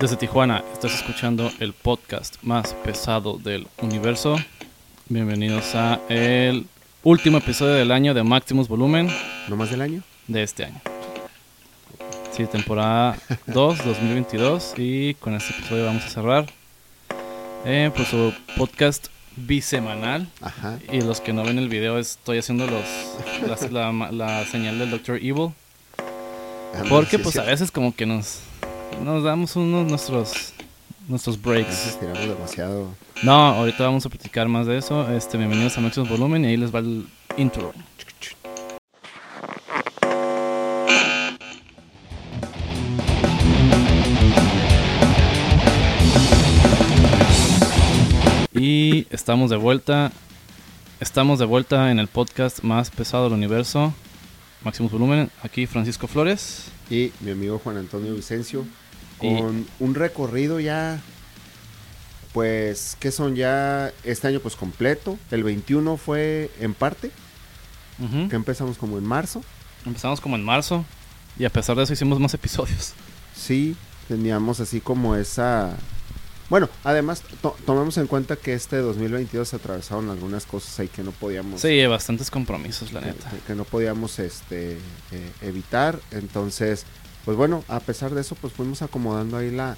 Desde Tijuana estás escuchando el podcast más pesado del universo. Bienvenidos a el último episodio del año de Maximus Volumen ¿No más del año? de este año. Sí, temporada 2, 2022 y con este episodio vamos a cerrar eh, pues su podcast bisemanal. Ajá. Y los que no ven el video estoy haciendo los las- la, la señal del Dr. Evil. Ándale, Porque pues a veces como que nos, nos damos unos nuestros nuestros breaks. veces tiramos demasiado. No, ahorita vamos a platicar más de eso. Este, bienvenidos a Máximos Volumen y ahí les va el intro. Y estamos de vuelta. Estamos de vuelta en el podcast más pesado del universo. Máximos Volumen. Aquí Francisco Flores. Y mi amigo Juan Antonio Vicencio. Y- Con un recorrido ya. Pues, ¿qué son ya? Este año, pues completo. El 21 fue en parte. Que empezamos como en marzo. Empezamos como en marzo. Y a pesar de eso hicimos más episodios. Sí, teníamos así como esa. Bueno, además, to- tomemos en cuenta que este 2022 se atravesaron algunas cosas ahí que no podíamos. Sí, bastantes compromisos, la que, neta. que- que no podíamos este eh, evitar entonces pues bueno a pesar de eso pues fuimos acomodando ahí la,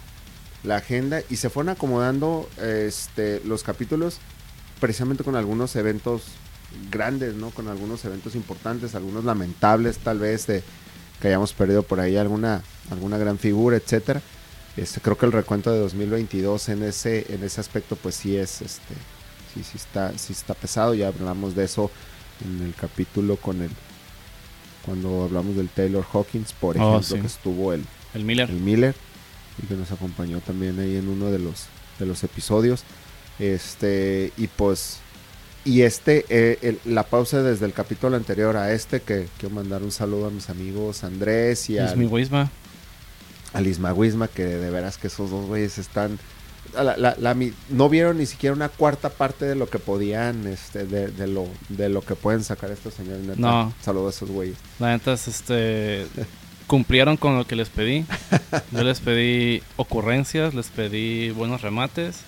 la agenda y se fueron acomodando este los capítulos precisamente con algunos eventos grandes no con algunos eventos importantes algunos lamentables tal vez de que hayamos perdido por ahí alguna alguna gran figura etcétera. Este creo que el recuento de 2022 en ese en ese aspecto pues sí es este sí sí está sí está pesado. Ya hablamos de eso en el capítulo con el cuando hablamos del Taylor Hawkins por Oh, ejemplo sí. que estuvo el, El Miller. el Miller y que nos acompañó también ahí en uno de los de los episodios este y pues y este eh, el- la pausa desde el capítulo anterior a este que quiero mandar un saludo a mis amigos Andrés y a, Es mi Wisma. a Lisma Wisma, que de veras que esos dos güeyes están. A la- la- la mi- no vieron ni siquiera una cuarta parte de lo que podían, este, de, de lo, de lo que pueden sacar estos señores. Neta. No. Saludos a esos güeyes. La neta, es, este. Cumplieron con lo que les pedí. Yo les pedí ocurrencias, les pedí buenos remates.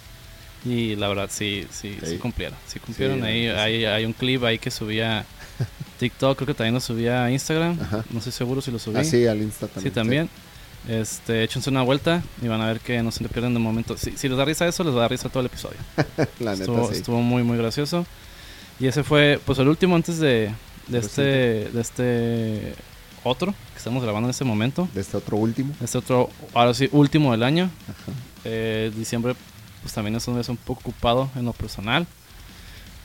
Y la verdad, sí, sí, sí, Sí. cumplieron. Sí cumplieron. ahí sí. hay, hay un clip ahí que subía TikTok, creo que también lo subía a Instagram. Ajá. No estoy seguro si lo subí. Así al Insta también. Sí, también. Este, échense una vuelta y van a ver que no se le pierden de momento. Si, si les da risa eso, les va a dar risa todo el episodio. La neta, estuvo, sí. estuvo muy, muy gracioso. Y ese fue, pues, el último antes de, de este, de este otro que estamos grabando en este momento. De este otro último. Este otro, ahora sí, último del año. Ajá. Eh, diciembre, pues también es un mes un poco ocupado en lo personal.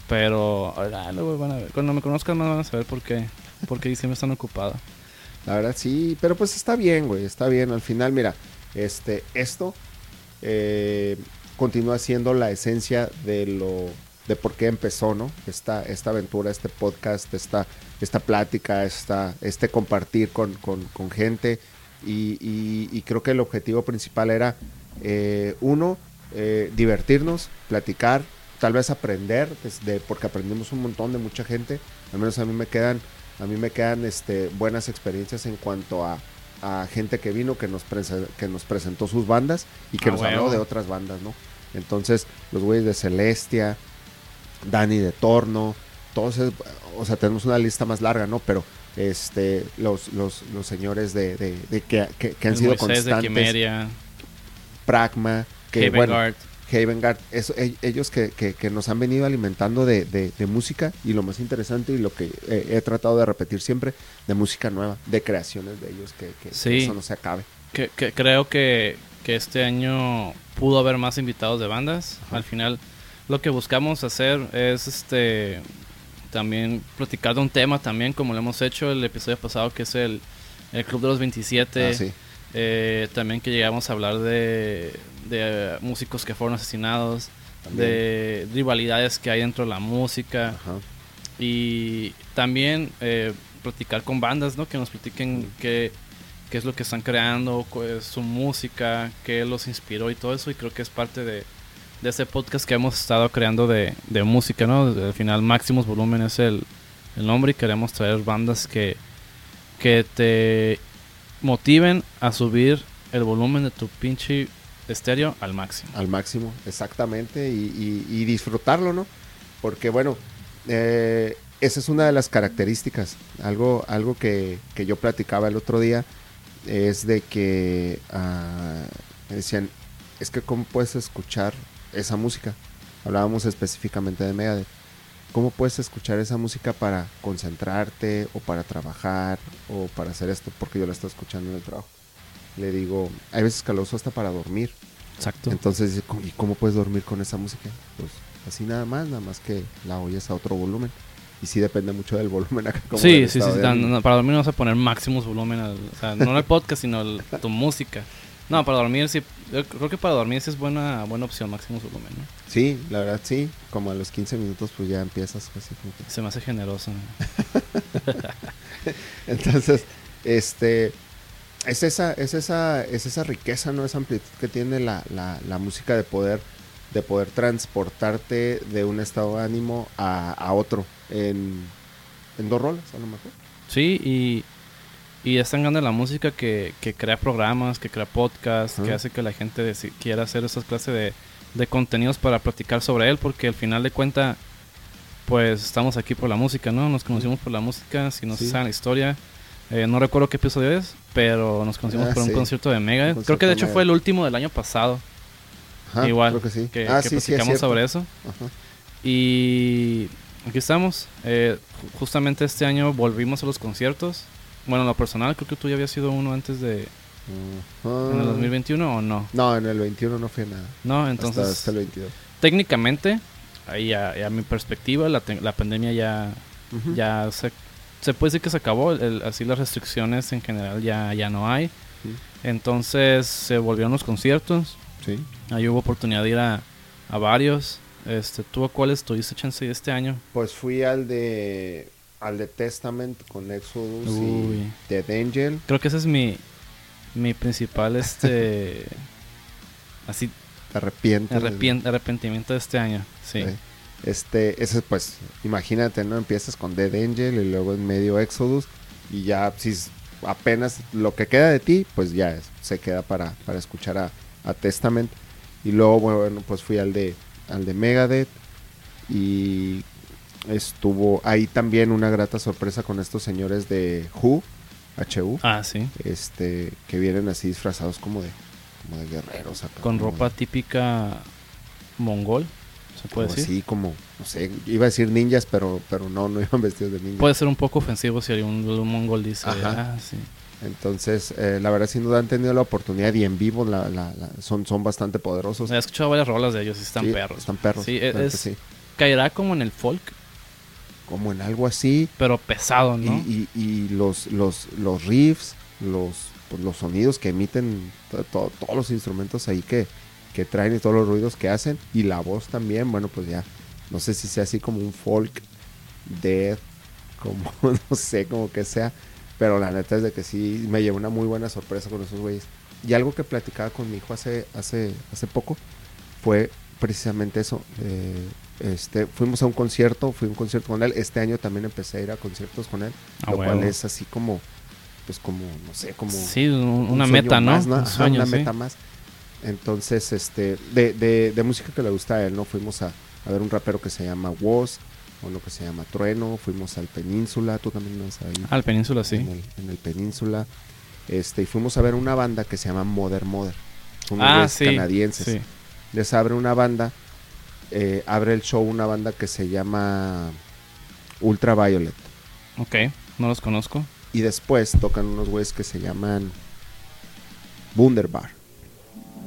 Pero ah, luego van a ver. Cuando me conozcan más van a saber por qué, por qué diciembre es tan ocupado. La verdad sí, pero pues está bien, güey, está bien. Al final, mira, este, esto eh, continúa siendo la esencia de lo, de por qué empezó, ¿no? Esta, esta aventura, este podcast, esta, esta plática, esta, este compartir con, con, con gente. Y, creo que el objetivo principal era, eh, uno, eh, divertirnos, platicar, tal vez aprender, desde, porque aprendimos un montón de mucha gente. Al menos a mí me quedan a mí me quedan este, buenas experiencias en cuanto a, a gente que vino, que nos, prese- que nos presentó sus bandas y que Ah, nos habló de otras bandas, ¿no? Entonces, los güeyes de Celestia, Dani de Torno, todos, es- o sea, tenemos una lista más larga, ¿no? Pero este, los, los, los señores de, de- de que, que- que han El sido Moisés de constantes, Quimeria, Pragma, que Haven bueno, Guard. Havengard, eso, e- ellos que, que- que nos han venido alimentando de, de- de música y lo más interesante y lo que he, he tratado de repetir siempre, de música nueva, de creaciones de ellos, que, que- que Sí. eso no se acabe. que, creo que, que este año pudo haber más invitados de bandas. Ajá. Al final, lo que buscamos hacer es este también platicar de un tema también, como lo hemos hecho el episodio pasado, que es el, el Club de los 27. Ah, sí. Eh, también que llegamos a hablar de, de eh, músicos que fueron asesinados, También. de rivalidades que hay dentro de la música Ajá. y también eh, platicar con bandas, ¿no? Que nos platiquen qué, qué es lo que están creando, es su música, qué los inspiró y todo eso. Y creo que es parte de, de ese podcast que hemos estado creando de, de música, ¿no? Al final, Maximus Volumen es el, el nombre y queremos traer bandas que, que te motiven a subir el volumen de tu pinche estéreo al máximo. Al máximo, exactamente, y, disfrutarlo, ¿no? Porque bueno, eh, esa es una de las características. Algo, algo que, que yo platicaba el otro día es de que ah, me decían, es que cómo puedes escuchar esa música. Hablábamos específicamente de Megadeth. ¿Cómo puedes escuchar esa música para concentrarte o para trabajar o para hacer esto? Porque yo la estoy escuchando en el trabajo. Le digo, hay veces que la uso hasta para dormir. Exacto. Entonces, dice, ¿cómo- ¿y cómo puedes dormir con esa música? Pues así nada más, nada más que la oyes a otro volumen. Y sí depende mucho del volumen acá. como sí, sí, sí, de no, para dormir no vas a poner máximos volumen, al- o sea, no el podcast, sino el- tu música. No, para dormir sí, yo creo que para dormir sí es buena, buena opción, máximos volumen, ¿no? Sí, la verdad sí. Como a los 15 minutos pues ya empiezas así como que... Se me hace generoso. Entonces, este... Es esa, es esa, es esa riqueza, ¿no? Esa amplitud que tiene la, la, la música de poder, de poder transportarte de un estado de ánimo a, a otro en, en dos rolas, a lo mejor. Sí, y, y es tan grande la música que, que crea programas, que crea podcasts, que hace que la gente quiera hacer esas clases de, de contenidos para platicar sobre él, porque al final de cuenta, pues estamos aquí por la música, ¿no? Nos conocimos por la música, si no se Sí. sabe la historia. eh, no recuerdo qué episodio es, pero nos conocimos Ah, por un concierto de Mega. Creo que de hecho fue el último del año pasado, Ajá, igual, Creo que sí. que, ah, que es platicamos cierto. sobre eso. Ajá. Y aquí estamos. Eh, ju- justamente este año volvimos a los conciertos. Bueno, en lo personal, creo que tú ya habías sido uno antes de... Ajá. ¿En el 2021 o no? No, en el 21 no fue nada. No, Entonces, entonces... hasta, el 22. Técnicamente, ahí ya, ya mi perspectiva, la, te- la pandemia ya, Ujú. ya se, se puede decir que se acabó. el- así las restricciones en general ya, ya no hay. Sí. Entonces se volvieron los conciertos. Sí. Ahí hubo oportunidad de ir a, a varios. Este, ¿Tú a cuáles tuviste chance este año? Pues fui al de al de Testament con Exodus Uy. y Dead Angel. Creo que ese es mi, mi principal este así Te arrepientes. arrepien- arrepentimiento de este año. Sí. Sí. Este, ese pues, imagínate, ¿no? Empiezas con Dead Angel y luego en medio Exodus y ya si apenas lo que queda de ti, pues ya es- se queda para, para escuchar a, a Testament. Y luego, bueno, pues fui al de al de Megadeth y estuvo ahí también una grata sorpresa con estos señores de Who, HU, Ah, sí. este, que vienen así disfrazados como de, como de guerreros acá, Con ropa de- típica mongol, se puede como decir. así como, no sé, iba a decir ninjas, pero, pero no, no iban vestidos de ninjas. Puede ser un poco ofensivo si un, un mongol dice, Ajá. ah, sí. Entonces, eh, la verdad, sin duda han tenido la oportunidad y en vivo la, la- la- son, son bastante poderosos. He escuchado varias rolas de ellos y están Sí, perros. Están perros. Sí, claro es- que sí. Caerá como en el folk, Como en algo así. pero pesado, ¿no? Y, y- y los, los, los riffs, los, pues, los sonidos que emiten, to- to- todos los instrumentos ahí que, que traen y todos los ruidos que hacen. Y la voz también, bueno, pues ya, no sé si sea así como un folk, death, como, no sé, como que sea. Pero la neta es de que sí, me llevó una muy buena sorpresa con esos güeyes. Y algo que platicaba con mi hijo hace, hace, hace poco fue precisamente eso. eh, este, fuimos a un concierto, fui a un concierto con él. Este año también empecé a ir a conciertos con él, Ah, lo cual es así como, pues como, no sé, como Sí, un- un una meta, ¿no? más, Un Ajá, sueño, una sí. meta más. Entonces, este, de, de, de música que le gusta a él, ¿no? Fuimos a, a ver un rapero que se llama Woz, uno que se llama Trueno, fuimos al Península, tú también vas ahí Al península, sí. en, el, en el Península. Este, y fuimos a ver una banda que se llama Mother Mother. Son unos Ah, sí. canadienses. sí. Les abre una banda, eh, abre el show una banda que se llama Ultraviolet. Ok, no los conozco. Y después tocan unos güeyes que se llaman Wunderbar.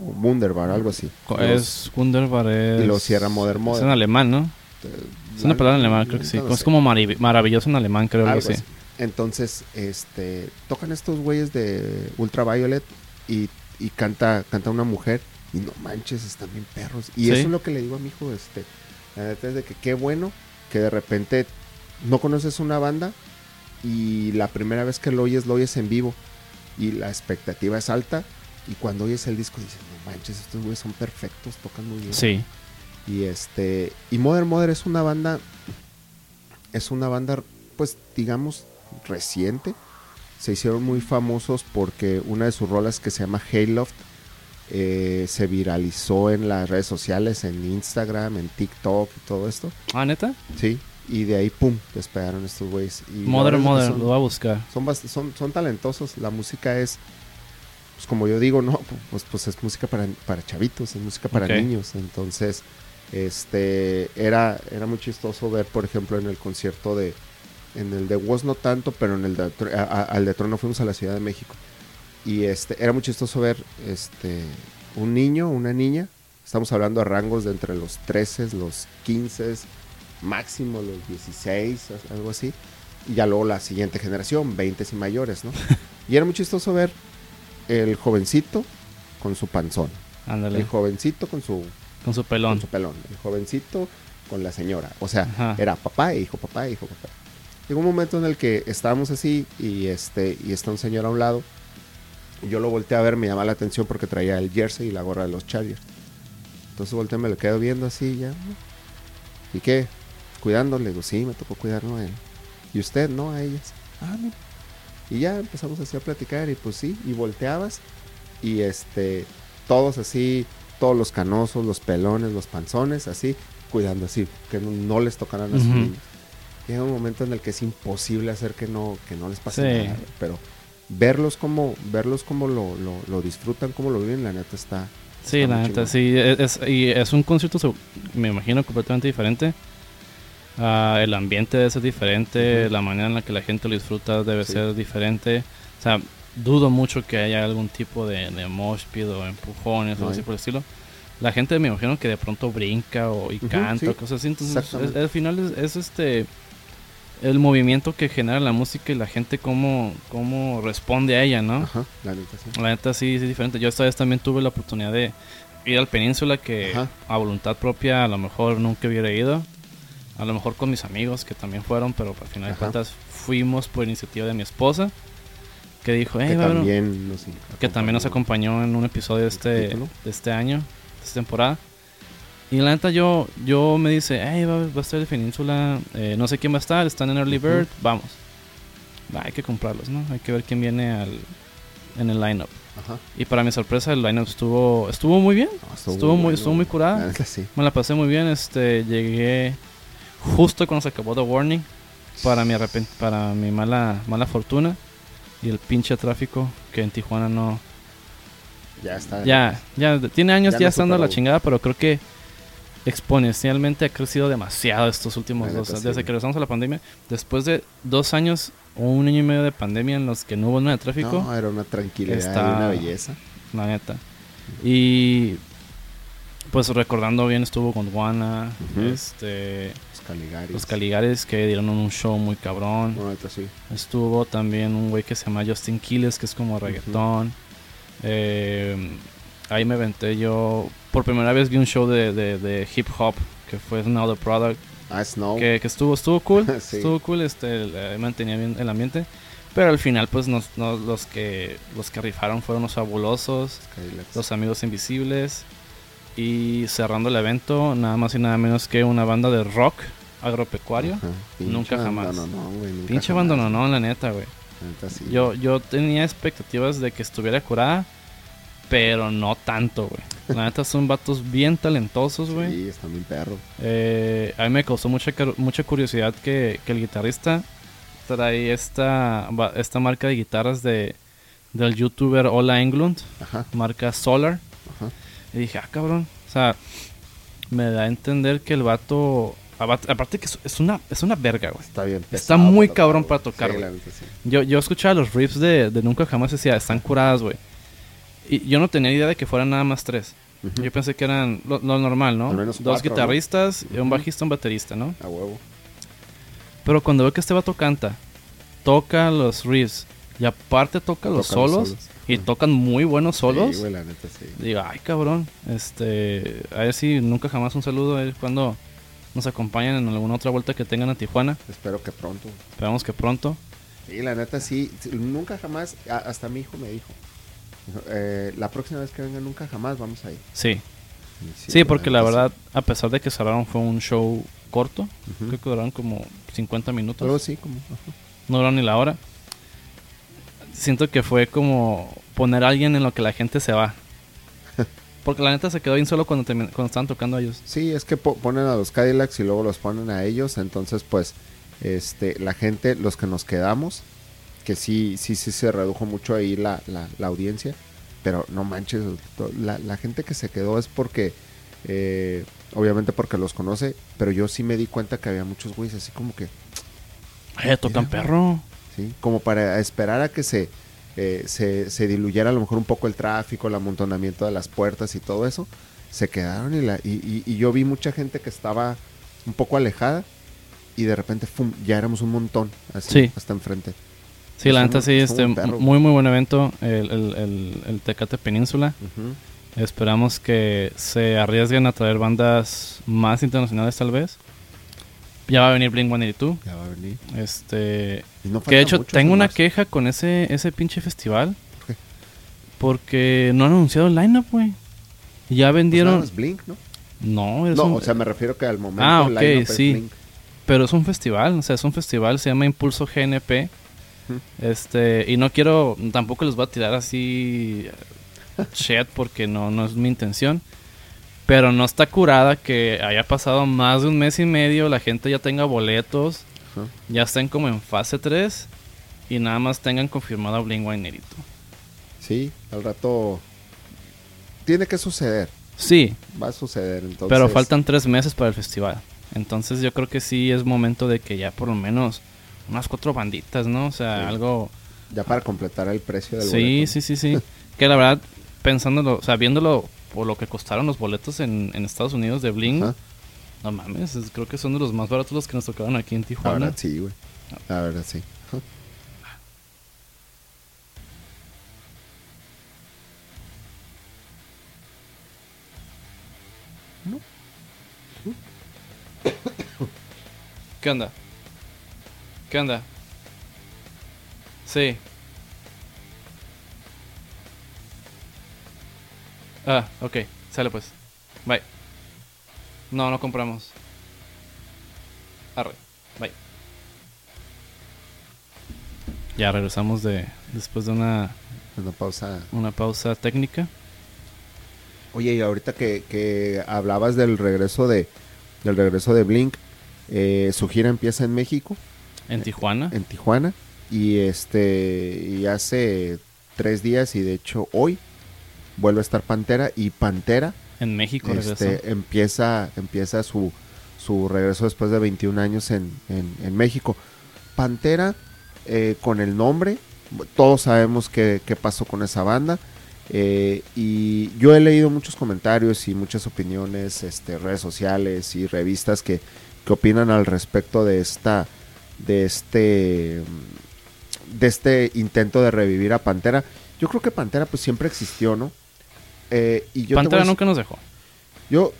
O Wunderbar, algo así. Los- es Wunderbar, es... y lo cierra Modern Es Mother. en alemán, ¿no? eh, Es una palabra en alemán, creo que sí. no Es sé. como marav- maravilloso en alemán, creo, algo así. así. Entonces, este, tocan estos güeyes de Ultraviolet y, y canta, canta una mujer y no manches, están bien perros. Y Sí. eso es lo que le digo a mi hijo, este, la neta es de que qué bueno que de repente no conoces una banda y la primera vez que lo oyes, lo oyes en vivo y la expectativa es alta y cuando oyes el disco dices, no manches, estos güeyes son perfectos, tocan muy bien. Sí. Y este. Y Modern Mother es una banda. Es una banda, pues, digamos, reciente. Se hicieron muy famosos porque una de sus rolas que se llama Hayloft eh, se viralizó en las redes sociales, en Instagram, en TikTok y todo esto. Ah, neta. Sí, y de ahí, pum, despegaron estos güeyes. Y Modern Modern, lo voy a buscar. Son, son, son talentosos, la música es, pues como yo digo, no, pues, pues es música para, para chavitos, es música para niños. Entonces, este, era, era muy chistoso ver, por ejemplo, en el concierto de, en el de Woz no tanto, pero en el de, a- a- al de Trono fuimos a la Ciudad de México. Y este, era muy chistoso ver, este, un niño, una niña, estamos hablando de rangos de entre los 13, los 15, máximo los 16, algo así. Y ya luego la siguiente generación, 20 y mayores, ¿no? y era muy chistoso ver el jovencito con su panzón, Ándale. el jovencito con su, Con su con pelón. su pelón, el jovencito con la señora. O sea, Ajá. era papá e hijo, papá e hijo, papá. Llegó un momento en el que estábamos así y este y está un señor a un lado. Y yo lo volteé a ver, me llama la atención porque traía el jersey y la gorra de los Chargers. Entonces volteé, me lo quedo viendo así ya. ¿Y qué? Cuidándole, digo, sí, me tocó cuidarlo a él. ¿Y usted? No, a ellas. Ah, mira. Y ya empezamos así a platicar y pues sí, y volteabas y este, todos así, todos los canosos, los pelones, los panzones, así, cuidando así, que no, no les tocaran a sus Ujú. niños. Llega un momento en el que es imposible hacer que no, que no les pase Sí. nada, pero verlos como, verlos como lo, lo, lo disfrutan, como lo viven, la neta está. Sí, está la neta, sí. Es, y es un concierto, me imagino, completamente diferente. Ah, el ambiente debe ser diferente, Ujú. la manera en la que la gente lo disfruta debe Sí. ser diferente. O sea, dudo mucho que haya algún tipo de, de mosh pit o empujones o No algo así por el estilo. La gente me imagino que de pronto brinca o y canta sí. o cosas así. Entonces, es- al final es, es este el movimiento que genera la música y la gente cómo, cómo responde a ella, ¿no? Ajá, la neta sí. La neta sí, sí es diferente. Yo esta vez también tuve la oportunidad de ir al Península que Ajá. a voluntad propia a lo mejor nunca hubiera ido. A lo mejor con mis amigos que también fueron, pero al final de cuentas fuimos por iniciativa de mi esposa que dijo, "Hey, que va a haber un-" también nos, que también nos acompañó en un episodio de este, de este año, de esta temporada. Y la neta yo, yo me dice, hey, va, va a estar el Península, eh, no sé quién va a estar, están en Early. Bird, vamos. Va, hay que comprarlos, ¿no? Hay que ver quién viene al, en el lineup. Ajá. Y para mi sorpresa el lineup estuvo, estuvo muy bien. No, Estuvo muy- bueno, estuvo muy curada. La neta sí. Me la pasé muy bien, este, llegué justo cuando se acabó The Warning para mi para mi mala mala fortuna y el pinche tráfico que en Tijuana no Ya está. ya ya tiene años Ya ya, no estando a la chingada, pero creo que exponencialmente ha crecido demasiado estos últimos La dos sí. desde que regresamos a la pandemia, después de dos años o un año y medio de pandemia en los que no hubo nada de tráfico. No, era una tranquilidad Está- y una belleza. la neta. Y pues recordando bien estuvo Gondwana, Ujú. este Los Caligaris. los Caligares que dieron un show muy cabrón. No, neta sí. Estuvo también un güey que se llama Justin Quiles, que es como reggaetón. Eh, ahí me aventé yo. Por primera vez vi un show de, de- de hip hop que fue Now the Product. Ah, Snow. Que, que estuvo, estuvo cool. Sí. Estuvo cool, este, eh, mantenía bien el ambiente. Pero al final, pues nos, nos- los que los que rifaron fueron los fabulosos, Cadillacs. los amigos invisibles. Y cerrando el evento, nada más y nada menos que una banda de rock agropecuario. Nunca jamás. No, no, güey. nunca Pinche jamás. banda, no, la neta, güey. Sí. Yo, yo tenía expectativas de que estuviera curada, pero no tanto, güey. La neta son vatos bien talentosos, güey. Sí, está bien perro. Eh, a mí me causó mucha, mucha curiosidad que, que el guitarrista trae esta, esta marca de guitarras de, del youtuber Ola Englund, Ajá, marca Solar. ajá. Y dije, ah, cabrón. O sea, me da a entender que el vato. Aparte que es- una, es una verga, güey. Está bien. Está muy cabrón para tocar, güey. sí. Yo, yo escuchaba los riffs de, de Nunca Jamás decía, están curadas, güey. Y yo no tenía idea de que fueran nada más tres. Yo pensé que eran lo, lo normal, ¿no? Al menos Dos cuatro, ¿no? guitarristas, y un bajista, un baterista, ¿no? A huevo. Pero cuando veo que este vato canta, toca los riffs y aparte toca los solos, y tocan muy buenos solos. Sí, güey, la neta sí. Digo, ay cabrón, este, a ver si nunca jamás un saludo a él cuando nos acompañan en alguna otra vuelta que tengan a Tijuana. Espero que pronto. Esperamos que pronto. Sí, la neta sí. sí, Nunca jamás. a- Hasta mi hijo me dijo. Eh, la próxima vez que venga, nunca jamás vamos a ir. Sí, sí, porque la sí. verdad, a pesar de que cerraron fue un show corto, creo que duraron como 50 minutos. Algo así como. no duró ni la hora. Siento que fue como poner a alguien en lo que la gente se va. Porque la neta se quedó bien solo cuando, cuando estaban tocando ellos. Sí, es que po- ponen a los Cadillacs y luego los ponen a ellos, entonces pues este la gente, los que nos quedamos, que sí, sí, sí se redujo mucho ahí la, la, la audiencia, pero no manches, la, la gente que se quedó es porque, eh, obviamente porque los conoce, pero yo sí me di cuenta que había muchos güeyes así como que, Eh, tocan Mira, perro. ¿sí? Como para esperar a que se, eh, se, se diluyera a lo mejor un poco el tráfico, el amontonamiento de las puertas y todo eso. Se quedaron y, la, y, y- y yo vi mucha gente que estaba un poco alejada y de repente ¡fum! ya éramos un montón, así, Sí. hasta enfrente. Sí, la neta sí, este, perro. muy muy buen evento, el, el, el, el Tecate Península. Esperamos que se arriesguen a traer bandas más internacionales tal vez. Ya va a venir Blink 182. Ya va a venir. Este, no que de hecho mucho, tengo una queja con ese ese pinche festival. ¿Por qué? Porque no han anunciado el lineup, güey. Ya Pues nada vendieron. más Blink, ¿no? no, es No, un- o sea, me refiero que al momento Ah, el ok, line-up es sí. Blink. pero es un festival, o sea, es un festival, se llama Impulso GNP. Este, y no quiero, tampoco les voy a tirar así shit porque no, no es mi intención. Pero no está curada que haya pasado más de un mes y medio, la gente ya tenga boletos, ya estén como en fase 3 y nada más tengan confirmado a Blink 182. Sí, al rato tiene que suceder. Sí, Va a suceder, entonces. pero faltan tres meses para el festival. Entonces yo creo que sí es momento de que ya por lo menos unas cuatro banditas, ¿no? O sea, Sí. algo... Ya para completar el precio del Sí, boleto. sí, sí, sí. que la verdad, pensándolo, o sea, viéndolo por lo que costaron los boletos en, en Estados Unidos de Bling, Ajá. no mames, es- creo que son de los más baratos los que nos tocaron aquí en La Tijuana. verdad sí, güey. La verdad sí. ¿Qué onda? ¿Qué onda? Sí. Ah, ok. Sale pues. Bye. No, no compramos. Arre. Bye. Ya regresamos de después de una, Una pausa. una pausa técnica. Oye, y ahorita que, que hablabas del regreso de del regreso de Blink, eh, su gira empieza en México, En Tijuana. en Tijuana, y este y hace tres días y de hecho hoy vuelve a estar Pantera y Pantera En México este, empieza empieza su su regreso después de 21 años en, en- en México. Pantera eh, con el nombre, todos sabemos qué, qué pasó con esa banda. eh, y yo he leído muchos comentarios y muchas opiniones, este, redes sociales y revistas que, que opinan al respecto de esta, de este, de este intento de revivir a Pantera. Yo creo que Pantera pues siempre existió, ¿no? Eh, y yo Pantera nunca nos dejó. yo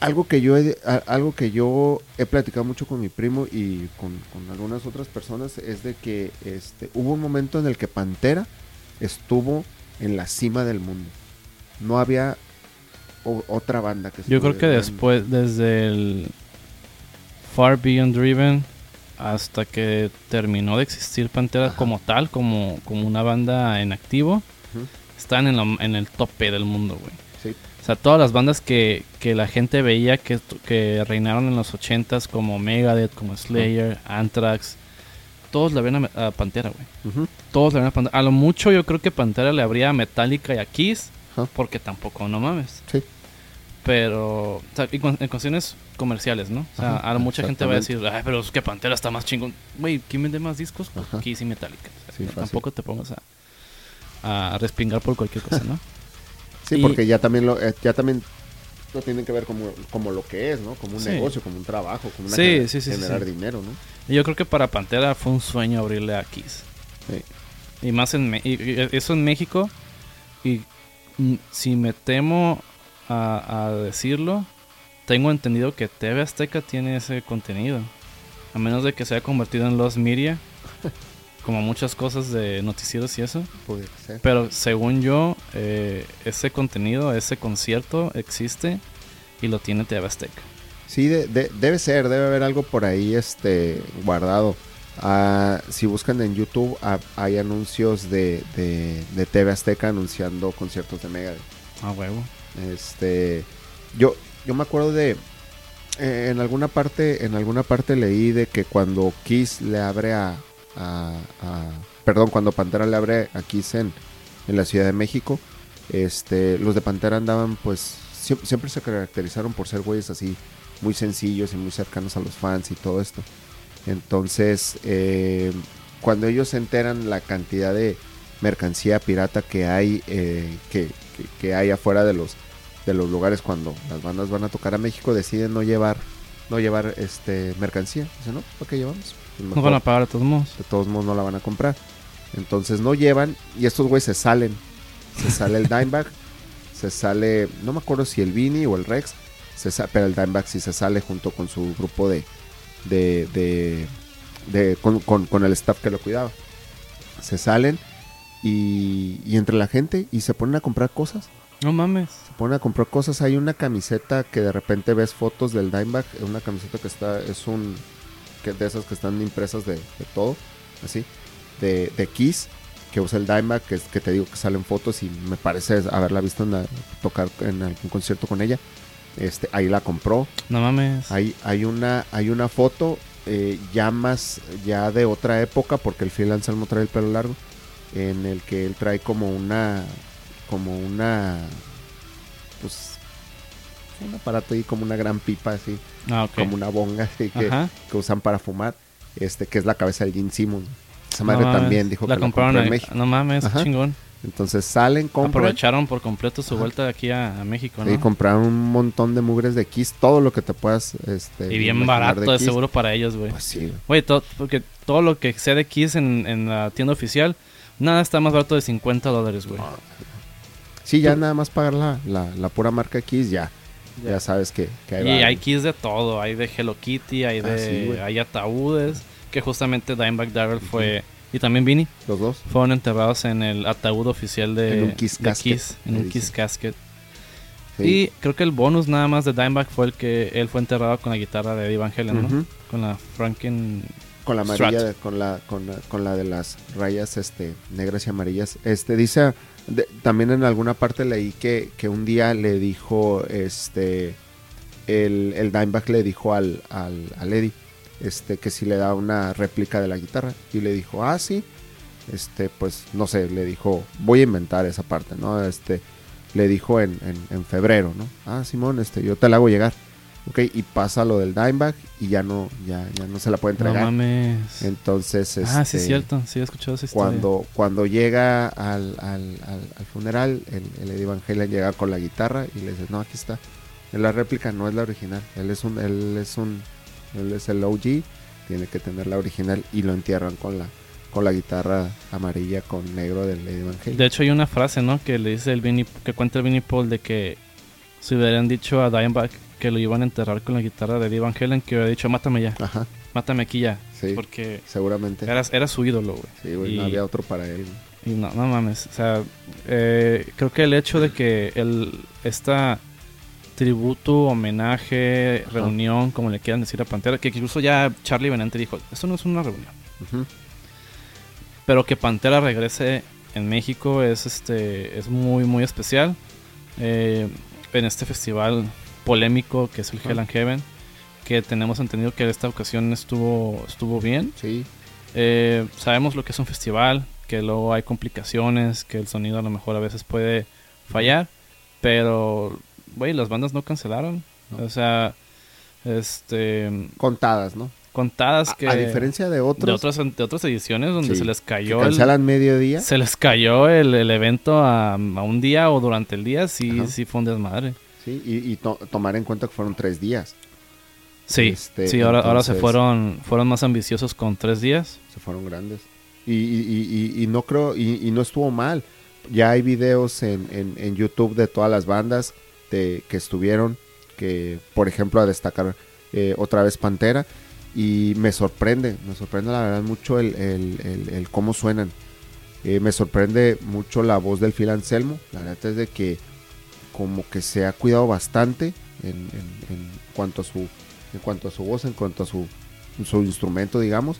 algo que yo he, algo que yo he platicado mucho con mi primo y con, con algunas otras personas es de que este hubo un momento en el que Pantera estuvo en la cima del mundo. No había o- otra banda que Yo creo que después, desde el Far Beyond Driven hasta que terminó de existir Pantera Ajá. como tal, como, como una banda en activo, están en, la- en el tope del mundo, güey. sí, O sea, todas las bandas que, que la gente veía que, que reinaron en los 80s, como Megadeth, como Slayer, Anthrax, todos le ven a, a Pantera, güey. Todos le ven a Pantera. A lo mucho yo creo que Pantera le habría a Metallica y a Kiss, porque tampoco, no mames. sí, Pero, o sea, y con- en cuestiones comerciales, ¿no? O sea, Ajá, a mucha gente va a decir, ay, pero es que Pantera está más chingón. Güey, ¿quién vende más discos? Pues. Kiss y Metallica. O sea, Sí, tampoco te pongas a, a respingar por cualquier cosa, ¿no? sí, Y- porque ya también lo eh, ya también lo tienen que ver como, como lo que es, ¿no? Como un Sí. negocio, como un trabajo, como una Sí, gener- sí, generar dinero, ¿no? Y yo creo que para Pantera fue un sueño abrirle a Kiss. Sí. Y más en Me- y- y eso en México. Y mm, si me temo a, a decirlo, tengo entendido que TV Azteca tiene ese contenido. A menos de que se haya convertido en Lost Media. como muchas cosas de noticieros y eso. Ser. Pero según yo, eh, ese contenido, ese concierto existe y lo tiene TV Azteca. Sí, de- de- debe ser, debe haber algo por ahí este guardado. Ah, si buscan en YouTube, ah, hay anuncios de, de, de TV Azteca anunciando conciertos de Megadeth. A huevo. Este, yo, yo me acuerdo de, eh, en alguna parte, en alguna parte leí de que cuando Kiss le abre a, perdón, cuando Pantera le abre a Kiss en, en la Ciudad de México, este, los de Pantera andaban, pues, sie- siempre se caracterizaron por ser güeyes así, muy sencillos y muy cercanos a los fans y todo esto. Entonces, eh, cuando ellos se enteran la cantidad de mercancía pirata que hay, eh, que- que hay afuera de los de los lugares cuando las bandas van a tocar a México, deciden no llevar no llevar este mercancía. Dicen, no, ¿para qué llevamos? Pues mejor van a pagar de todos modos. de todos modos no la van a comprar. Entonces no llevan y estos güeyes se salen. Se sale el Dimebag, se sale, no me acuerdo si el Vini o el Rex, se pero el Dimebag sí se sale junto con su grupo de, de, de, de- con, con- con el staff que lo cuidaba. Se salen y, y entre la gente y se ponen a comprar cosas. No mames. Se ponen a comprar cosas. Hay una camiseta que de repente ves fotos del Dimebag. Una camiseta que está, es un, que de esas que están impresas de, de todo, así, de, de Kiss, que usa el Dimebag, que, es- que te digo que salen fotos y me parece haberla visto en la- tocar en algún concierto con ella. Este, ahí la compró. No mames. Hay, hay una, hay una foto eh, ya más, ya de otra época, porque el Phil Anselmo trae el pelo largo, en el que él trae como una, como una, pues, un aparato ahí como una gran pipa así, Ah, ok. como una bonga así que, que usan para fumar, este, que es la cabeza de Gene Simmons. Esa No madre mames. también dijo la que compraron la compró en. México. No mames, Ajá. chingón. Entonces salen, compran Aprovecharon por completo su Ajá. vuelta de aquí a, a México, ¿no? y compraron un montón de mugres de Kiss, todo lo que te puedas, este, Y bien barato, de seguro para ellos, güey. Pues sí, güey. Porque todo lo que sea de Kiss en, en la tienda oficial, nada está más barato de 50 dólares, güey. Sí, ya nada más pagar la, la, la pura marca Kiss, ya. Ya sabes que, que ahí Y va. hay Kiss de todo, hay de Hello Kitty, hay Ah, de sí, hay ataúdes, que justamente Dimebag Darrell fue, y también Vinny, Los dos. fueron enterrados en el ataúd oficial de, En un Kiss casket, Kiss, en un dicen. Kiss casket. Sí. Y creo que el bonus nada más de Dimebag fue el que él fue enterrado con la guitarra de Eddie Van Halen, ¿no? Con la Franken... Con la amarilla, de- con la, con la, con la de las rayas este, negras y amarillas. Este dice, también en alguna parte leí que, que un día le dijo, este, el, el Dimebag le dijo al, al, al Eddie, este, que si le da una réplica de la guitarra. Y le dijo, ah, sí. Este, pues, no sé, le dijo, voy a inventar esa parte, ¿no? Este, le dijo en, en, en febrero, ¿no? Ah, Simón, este, yo te la hago llegar. Ok, y pasa lo del Dimebag y ya no, ya, ya no se la puede No entregar. mames. Entonces, ah, sí, este, es cierto. Sí, he escuchado esa historia. Cuando, cuando llega al, al, al- al funeral, el, el Eddie Van Halen llega con la guitarra y le dice, no, aquí está. Es la réplica, no es la original. Él es un, él es un, él es el OG, tiene que tener la original y lo entierran con la, con la guitarra amarilla con negro del Eddie Van Halen. De hecho, hay una frase, ¿no? Que le dice el Vinny, que cuenta el Vinny Paul de que si hubieran dicho a Dimebag que lo iban a enterrar con la guitarra de Eddie Van Halen, que hubiera dicho, mátame ya, Ajá, mátame aquí ya. sí, Porque seguramente. era, era su ídolo, güey. Sí, güey, no había otro para él. Y no, no mames. O sea, eh, creo que el hecho de que el, esta tributo, homenaje, Ajá. reunión, como le quieran decir a Pantera, que incluso ya Charlie Benante dijo, esto no es una reunión. Pero que Pantera regrese en México es este es muy muy especial. Eh, en este festival polémico que es el. Hell and Heaven, que tenemos entendido que esta ocasión estuvo estuvo bien. Sí, Eh, sabemos lo que es un festival, que luego hay complicaciones, que el sonido a lo mejor a veces puede fallar, pero, güey, las bandas no cancelaron. No. O sea, este, contadas, ¿no? contadas que a, diferencia de de otros, otras de otras ediciones donde Sí, se les cayó el, cancelan mediodía. se les cayó el, el evento a, a un día o durante el día, sí, Ajá. sí fue un desmadre. Sí, y, y to- tomar en cuenta que fueron tres días. Sí, Este, sí, ahora, ahora se fueron, fueron más ambiciosos con tres días. se fueron grandes. Y, y- y- no creo, y, y no estuvo mal. Ya hay videos en, en- en YouTube de todas las bandas de, que estuvieron, que por ejemplo a destacar eh, otra vez Pantera. Y me sorprende, me sorprende la verdad mucho el, el- el- el cómo suenan. Eh, me sorprende mucho la voz del Phil Anselmo. La verdad es de que como que se ha cuidado bastante en, cuanto a su en cuanto a su voz, en cuanto a su, su instrumento, digamos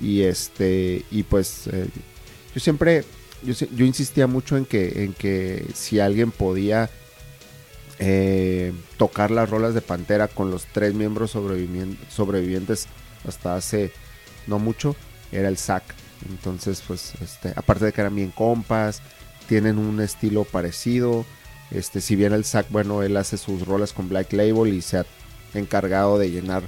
y este y pues eh, yo siempre yo, yo insistía mucho en que, en que si alguien podía eh, tocar las rolas de Pantera con los tres miembros sobrevivien- sobrevivientes hasta hace no mucho, era el Zack. Entonces, pues, este, aparte de que eran bien compas, tienen un estilo parecido. Este, si bien el Zack, bueno, él hace sus rolas con Black Label y se ha encargado de llenar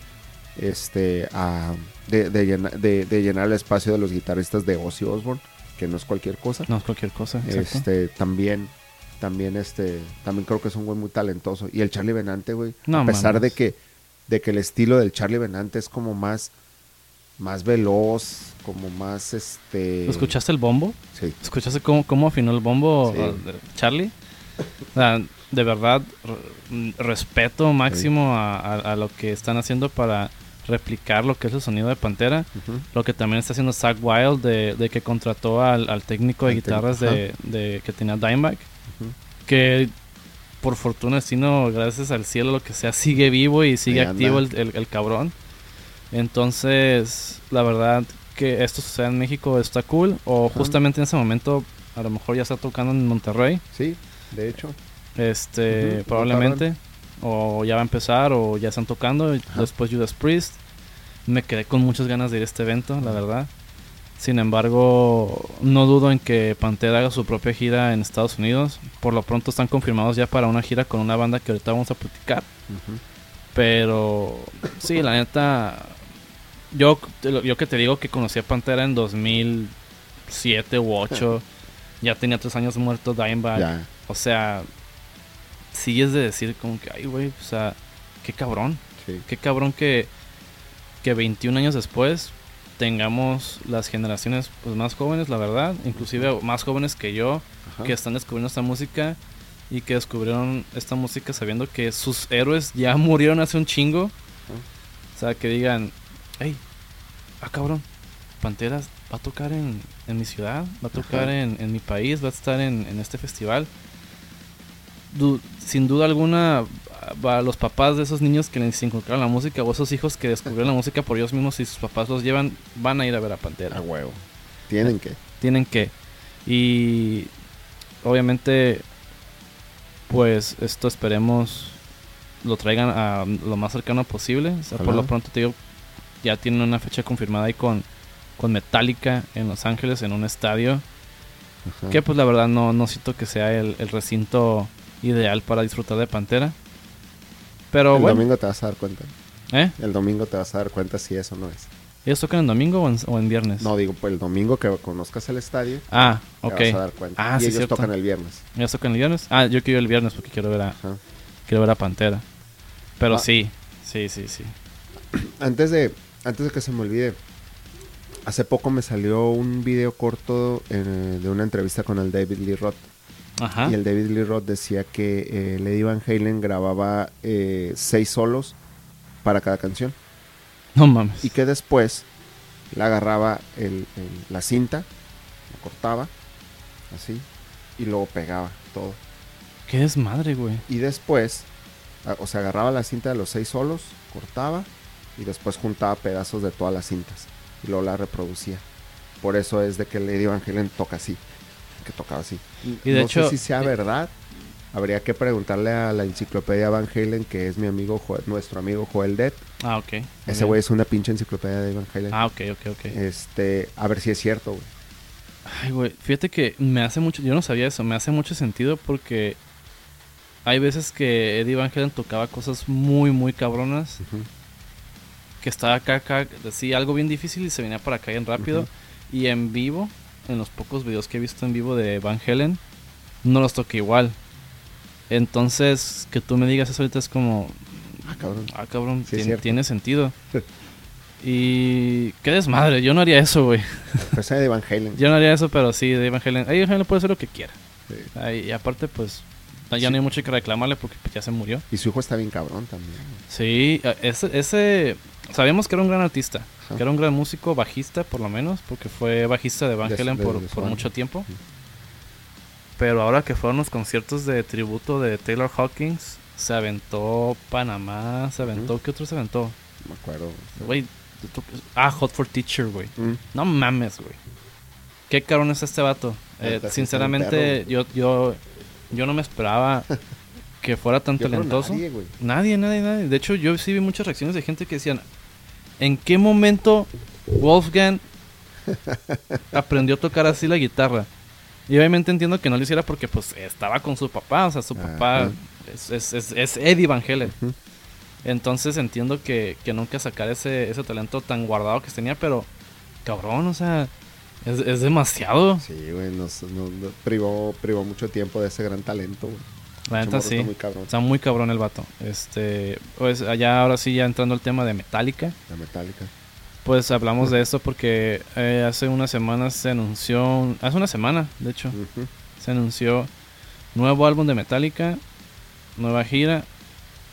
este a- de, de llena- de- de llenar el espacio de los guitarristas de Ozzy Osbourne, que no es cualquier cosa. No es cualquier cosa. exacto. Este, también, también, este, también creo que es un güey muy talentoso. Y el Charlie Benante, güey, No a pesar de que, de que el estilo del Charlie Benante es como más, más veloz, como más, este... ¿Escuchaste el bombo? Sí. ¿Escuchaste cómo, cómo afinó el bombo Sí. Charlie? O sea, de verdad, re- respeto máximo a, a- a lo que están haciendo para replicar lo que es el sonido de Pantera. Lo que también está haciendo Zach Wild, de, de que contrató al, al técnico de Al guitarras de, de- que tenía Dimebag. Que por fortuna, destino, gracias al cielo, lo que sea, sigue vivo y sigue Ahí activo el, el- el cabrón. Entonces, la verdad que esto suceda en México está cool. O Ajá. justamente en ese momento, a lo mejor ya está tocando en Monterrey. Sí, de hecho. Este, probablemente. O ya va a empezar, o ya están tocando. y. Después Judas Priest. Me quedé con muchas ganas de ir a este evento, la verdad. Sin embargo, no dudo en que Pantera haga su propia gira en Estados Unidos. Por lo pronto están confirmados ya para una gira con una banda que ahorita vamos a platicar. Pero sí, la neta. Yo, yo que te digo que conocí a Pantera en 2007 u 8. ya tenía tres años muerto Dimebag. Ya. O sea, sigues de decir como que, ay, güey, o sea, qué cabrón. Sí. Qué cabrón que, que 21 años después tengamos las generaciones pues, más jóvenes, la verdad. Inclusive más jóvenes que yo, Ajá. que están descubriendo esta música y que descubrieron esta música sabiendo que sus héroes ya murieron hace un chingo. O sea, que digan, hey, ah cabrón, Panteras va a tocar en, en mi ciudad, va a tocar en, en mi país, va a estar en, en este festival. Du- sin duda alguna, a los papás de esos niños que les inculcaron la música o esos hijos que descubrieron la música por ellos mismos y sus papás los llevan, van a ir a ver a Pantera A huevo. Tienen que. tienen que. Y obviamente, pues esto esperemos lo traigan a lo más cercano posible. O sea, por lo pronto te digo, ya tienen una fecha confirmada ahí con, con Metallica en Los Ángeles, en un estadio. Ajá. Que pues la verdad no, no siento que sea el, el recinto ideal para disfrutar de Pantera. Pero el bueno, domingo te vas a dar cuenta. ¿eh? El domingo te vas a dar cuenta si eso no es. ¿Ellos tocan en domingo o en, o en viernes? No, digo, pues el domingo que conozcas el estadio, Ah, te ok. vas a dar cuenta. Ah, y sí, ellos cierto. tocan el viernes. ¿Ellos tocan el viernes? Ah, yo quiero ir el viernes porque quiero ver a, Ajá. Quiero ver a Pantera. Pero Ah. sí, sí, sí, sí. Antes de, antes de que se me olvide, hace poco me salió un video corto eh, de una entrevista con el David Lee Roth. Ajá. Y el David Lee Roth decía que eh, Lady Van Halen grababa eh, seis solos para cada canción. No mames. Y que después le agarraba el- el- la cinta, la cortaba, así, y luego pegaba todo. Qué desmadre, güey. Y después, o sea, agarraba la cinta de los seis solos, cortaba, y después juntaba pedazos de todas las cintas. Y luego la reproducía. Por eso es de que Lady Van Halen toca así, que tocaba así. Y de no hecho- sé si sea verdad. Habría que preguntarle a la enciclopedia Van Halen, que es mi amigo, Joel- nuestro amigo Joel Dead. Ah, ok. Ese güey es una pinche enciclopedia de Van Halen. Ah, ok, ok, ok. Este, a ver si es cierto, güey. Ay, güey. Fíjate que me hace mucho. Yo no sabía eso. Me hace mucho sentido porque. Hay veces que Eddie Van Halen tocaba cosas muy, muy cabronas. Que estaba acá, acá. Decía algo bien difícil y se venía para acá bien rápido. Y en vivo, en los pocos videos que he visto en vivo de Van Halen, no los toca igual. Entonces, que tú me digas eso ahorita es como. Ah, cabrón. Ah, cabrón, Sí, tiene, tiene sentido. y qué desmadre, yo no haría eso, güey. Ese de Van Halen. Yo no haría eso, pero sí, de Van Halen. Eddie Van Halen puede hacer lo que quiera. Sí. Ay, y aparte, pues, ya Sí. no hay mucho que reclamarle porque pues, ya se murió. Y su hijo está bien cabrón también. Sí, eh, ese, ese sabíamos que era un gran artista, Ajá. que era un gran músico, bajista por lo menos, porque fue bajista de Van Halen de- por, de mucho tiempo. Pero ahora que fueron los conciertos de tributo de Taylor Hawkins, se aventó Panamá, se aventó. ¿qué otro se aventó? No me acuerdo. Güey, ah, Hot for Teacher, güey. No mames, güey. qué cabrón es este vato. Eh, sinceramente, yo, yo, yo no me esperaba que fuera tan Yo talentoso. Nadie, nadie, nadie. De hecho, yo sí vi muchas reacciones de gente que decían, ¿en qué momento Wolfgang aprendió a tocar así la guitarra? Y obviamente entiendo que no lo hiciera porque pues estaba con su papá, o sea, su papá es, es, es, es Eddie Van Halen. Entonces entiendo que, que nunca sacar ese, ese talento tan guardado que tenía, pero cabrón, o sea, es, es demasiado. Sí, güey, nos privó, privó mucho tiempo de ese gran talento, güey. La neta está sí. muy cabrón. Está muy cabrón el vato. Este, pues allá ahora sí ya entrando al tema de Metallica. La metálica. Pues hablamos de esto porque eh, hace unas semanas se anunció, hace una semana de hecho, se anunció nuevo álbum de Metallica, nueva gira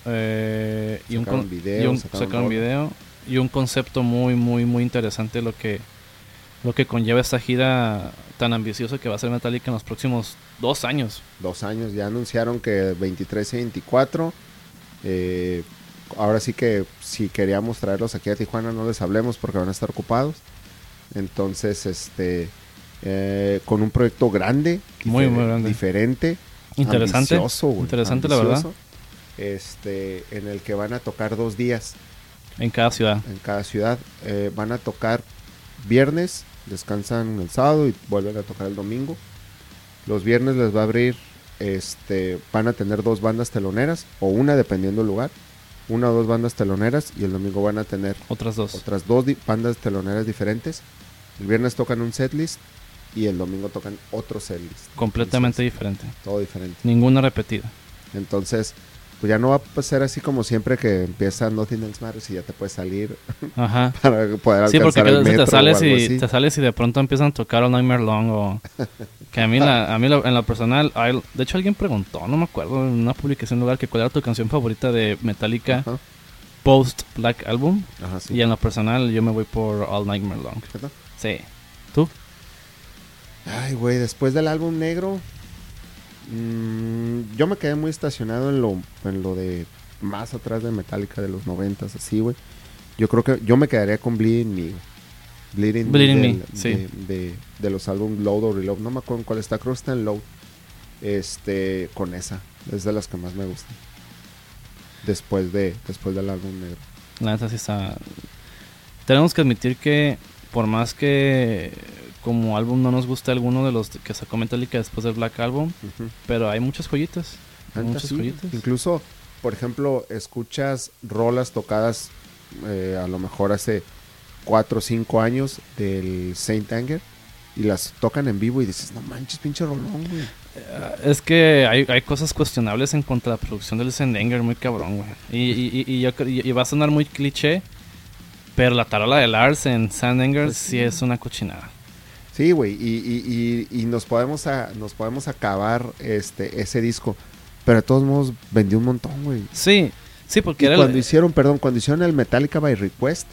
eh, y, un video, y un, sacaron sacaron video y un concepto muy muy muy interesante lo que lo que conlleva esta gira tan ambiciosa que va a ser Metallica en los próximos dos años. Dos años. Ya anunciaron que 23 y 24. eh, ahora sí que si queríamos traerlos aquí a Tijuana no les hablemos porque van a estar ocupados. Entonces, este... eh, con un proyecto grande. Muy, muy grande. Diferente. Interesante, ambicioso, interesante la verdad, Este, en el que van a tocar dos días. en cada ciudad. en cada ciudad. Eh, van a tocar viernes, descansan el sábado y vuelven a tocar el domingo. Los viernes les va a abrir, este, van a tener dos bandas teloneras o una dependiendo del lugar, una o dos bandas teloneras y el domingo van a tener Otras dos. otras dos bandas teloneras diferentes. El viernes tocan un setlist y el domingo tocan otro setlist. Completamente Entonces, diferente. todo diferente. Ninguna repetida. Entonces, pues ya no va a ser así como siempre que empieza Nothing Else Matters y ya te puedes salir Ajá. para poder Sí, porque alcanzar el metro te sales o algo y así. te sales y de pronto empiezan a tocar el Nightmare Long o que a mí la, a mí en lo personal, de hecho alguien preguntó, no me acuerdo en una publicación lugar que cuál era tu canción favorita de Metallica Ajá, post Black Album ajá, sí. y en lo personal yo me voy por All Nightmare Long. ¿Verdad? Sí. ¿Tú? Ay, güey, después del álbum negro, mm, yo me quedé muy estacionado en lo, en lo de más atrás de Metallica de los noventas, así, güey. Yo creo que yo me quedaría con Bleeding Me. Bleeding, Bleeding del- Me, sí. de, de- de los álbumes Load o Reload. No me acuerdo en cuál está, creo que está en Load. Este, con esa. Es de las que más me gustan. Después de, después del álbum negro. La neta sí está... Tenemos que admitir que por más que como álbum no nos guste alguno de los que sacó Metallica después del Black Album, pero hay muchas joyitas. Hay muchas sí. joyitas. Incluso, por ejemplo, escuchas rolas tocadas eh, a lo mejor hace 4 o 5 años del Saint Anger y las tocan en vivo y dices, no manches, pinche rolón, güey. Ah, Es que hay, hay cosas cuestionables en cuanto a la producción del Sendenger, muy cabrón, güey. Y, y, y, y yo cre- y va a sonar muy cliché, pero la tarola de Lars en Sendenger Pues sí sí. es una cochinada. Sí, güey, y, y, y, y nos podemos a, nos podemos acabar este ese disco, pero de todos modos vendió un montón, güey. Sí, sí, porque era cuando el, hicieron, perdón, cuando hicieron el Metallica by Request,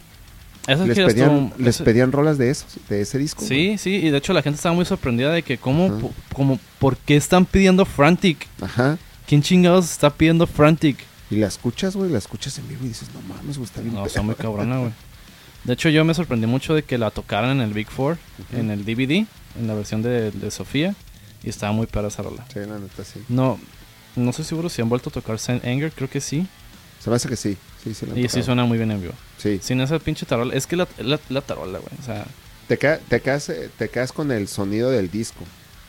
les pedían, les pedían rolas de esos, de ese disco. Sí, sí, y de hecho la gente estaba muy sorprendida de que cómo, Ajá. como, ¿por qué están pidiendo Frantic? Ajá. ¿Quién chingados está pidiendo Frantic? Y la escuchas, güey, la escuchas en vivo y dices, no mames, güey, está bien No, perra". está muy cabrona, güey. De hecho, yo me sorprendí mucho de que la tocaran en el Big Four, en el DVD, en la versión de, de Sofía, y estaba muy para esa rola. Sí, la neta, sí. No, no estoy seguro si han vuelto a tocar Saint Anger, creo que sí. Se me hace que sí. Sí, sí, la han Y sí suena muy bien en vivo. Sí. Sin esa pinche tarola, es que la, la, la tarola, güey. O sea, Te, queda- te, quedas, te quedas con el sonido del disco.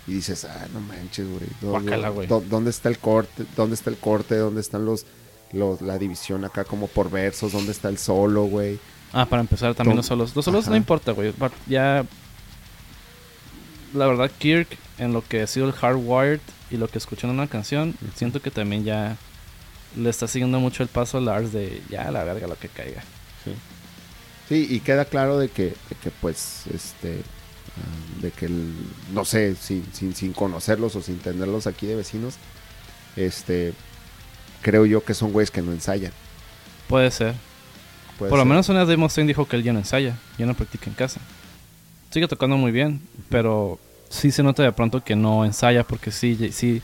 Y dices, ah, no manches, güey. ¿dó- Guácala, dó- güey. dó- ¿Dónde está el corte? ¿Dónde está el corte? ¿Dónde están los, los la división acá como por versos? ¿Dónde está el solo, güey? Ah, para empezar también los solos. Los solos no importa, güey. Ya. La verdad, Kirk, en lo que ha sido el Hardwired y lo que escuché en una canción, siento que también ya le está siguiendo mucho el paso a Lars de ya la verga lo que caiga. Sí, y queda claro de que, de que pues, este, ah, de que, el- no sé, sin, sin, sin conocerlos o sin tenerlos aquí de vecinos, este, creo yo que son güeyes que no ensayan. Puede ser. Puede Por lo ser. menos una de Mustaine dijo que él ya no ensaya, ya no practica en casa. Sigue tocando muy bien, pero sí se nota de pronto que no ensaya porque sí, sí,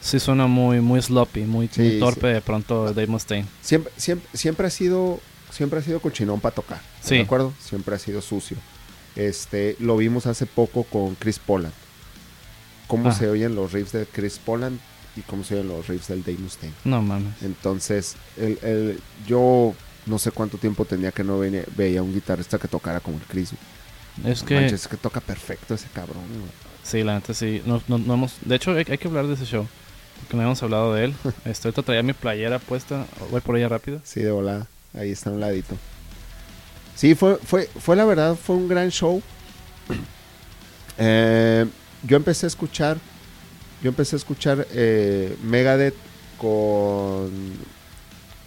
sí suena muy, muy sloppy, muy, Sí, muy torpe sí. de pronto Dave Mustaine. Siempre, siempre, siempre ha sido, siempre ha sido cochinón para tocar. ¿estás Sí. ¿De acuerdo? Siempre ha sido sucio. este, lo vimos hace poco con Chris Poland. Cómo Ah. se oyen los riffs de Chris Poland y cómo se oyen los riffs del Dave Mustaine. No mames. Entonces, el, el- yo no sé cuánto tiempo tenía que no venía- veía un guitarrista que tocara como el Chris. Es No que, manches, es que toca perfecto ese cabrón. güey. sí, la neta sí. No, no, no hemos, de hecho, hay, hay que hablar de ese show. Porque no hemos hablado de él. Ahorita traía mi playera puesta. Voy por ella rápido. Sí, de volada. Ahí está a un ladito. Sí, fue, fue, fue la verdad, fue un gran show. Eh, yo empecé a escuchar, yo empecé a escuchar eh, Megadeth con,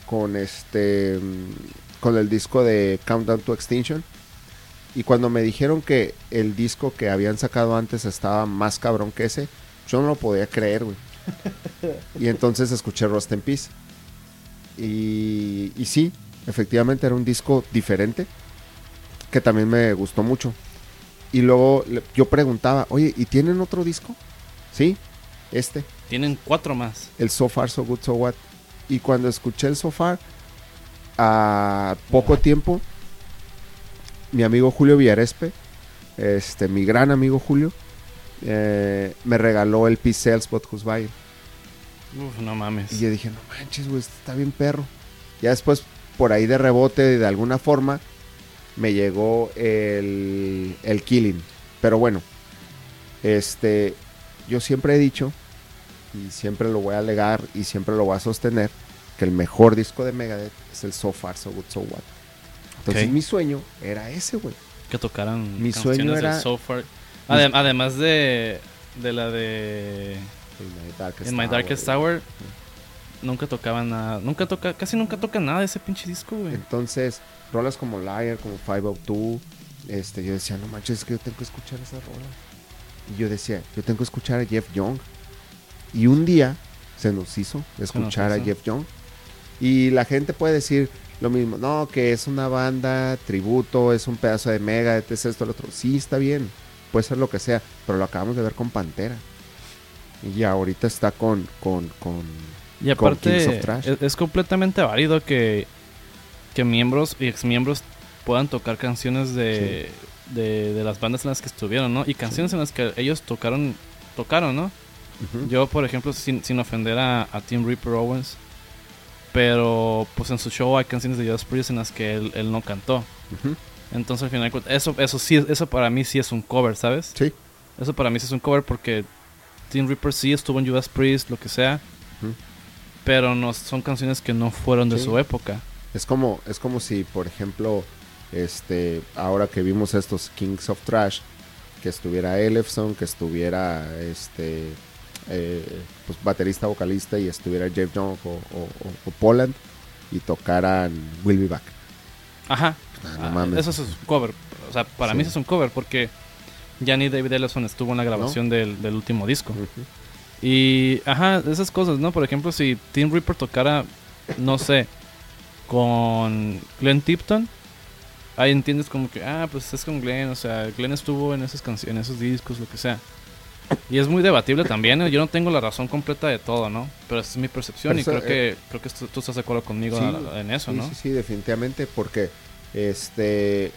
con este, mm, con el disco de Countdown to Extinction. Y cuando me dijeron que el disco que habían sacado antes estaba más cabrón que ese, yo no lo podía creer, güey. y entonces escuché Rust in Peace. Y, y sí, efectivamente era un disco diferente que también me gustó mucho. Y luego yo preguntaba, oye, ¿y tienen otro disco? Sí, este, Tienen cuatro más. el So Far, So Good, So What. Y cuando escuché el So Far, a poco tiempo, mi amigo Julio Villarespe, este, mi gran amigo Julio, eh, me regaló el But Who's Buying. Uf, no mames. Y yo dije, no manches, güey, está bien perro. Ya después, por ahí de rebote, de alguna forma, me llegó el, el Killing. Pero bueno, este, yo siempre he dicho, y siempre lo voy a alegar, y siempre lo voy a sostener, que el mejor disco de Megadeth es el So Far, So Good, So What. Entonces mi sueño era ese, güey. que tocaran Mi sueño era- So Far. Adem- además de, de la de In My Darkest In My Hour, Darkest. Hour, nunca tocaban nada. Nunca toca, casi nunca toca nada de ese pinche disco, güey. Entonces, rolas como Liar, como 502, este, yo decía, no manches, es que yo tengo que escuchar esa rola. Y yo decía, yo tengo que escuchar a Jeff Young. Y un día se nos hizo escuchar a hizo. Jeff Young. Y la gente puede decir lo mismo, no, que es una banda, tributo, es un pedazo de mega, es esto, lo otro. Sí, está bien, puede ser lo que sea, pero lo acabamos de ver con Pantera. Y ahorita está con, con, con, Y aparte, of Trash. es, es completamente válido que, que miembros y exmiembros puedan tocar canciones de, de, de las bandas en las que estuvieron, ¿no? Y canciones en las que ellos tocaron, tocaron, ¿no? Yo, por ejemplo, sin, sin ofender a, a Tim Reaper Owens, pero pues en su show hay canciones de Judas Priest en las que él, él no cantó. Entonces al final, eso, eso sí, eso para mí sí es un cover, ¿sabes? Sí. Eso para mí sí es un cover porque Tim Reaper sí estuvo en Judas Priest, lo que sea. Pero no, son canciones que no fueron de Sí. su época. Es como, es como si, por ejemplo, este, ahora que vimos estos Kings of Trash, que estuviera Elefson, que estuviera este eh, pues, baterista, vocalista, y estuviera Jeff Young o, o- o- o Poland, y tocaran Will Be Back. Ajá. Ah, no Ah, mames. Eso es un cover. O sea, para Sí. mí eso es un cover porque ya ni David Ellison estuvo en la grabación del, del último disco. Y, ajá, esas cosas, ¿no? Por ejemplo, si Tim Reaper tocara, no sé, con Glenn Tipton, ahí entiendes como que, ah, pues es con Glenn, o sea, Glenn estuvo en esas canciones, en esos discos, lo que sea. Y es muy debatible también, ¿eh? yo no tengo la razón completa de todo, ¿no? Pero esa es mi percepción y creo que creo que tú, tú estás de acuerdo conmigo Sí, a- a- en eso, sí, ¿no? Sí, sí, definitivamente, porque este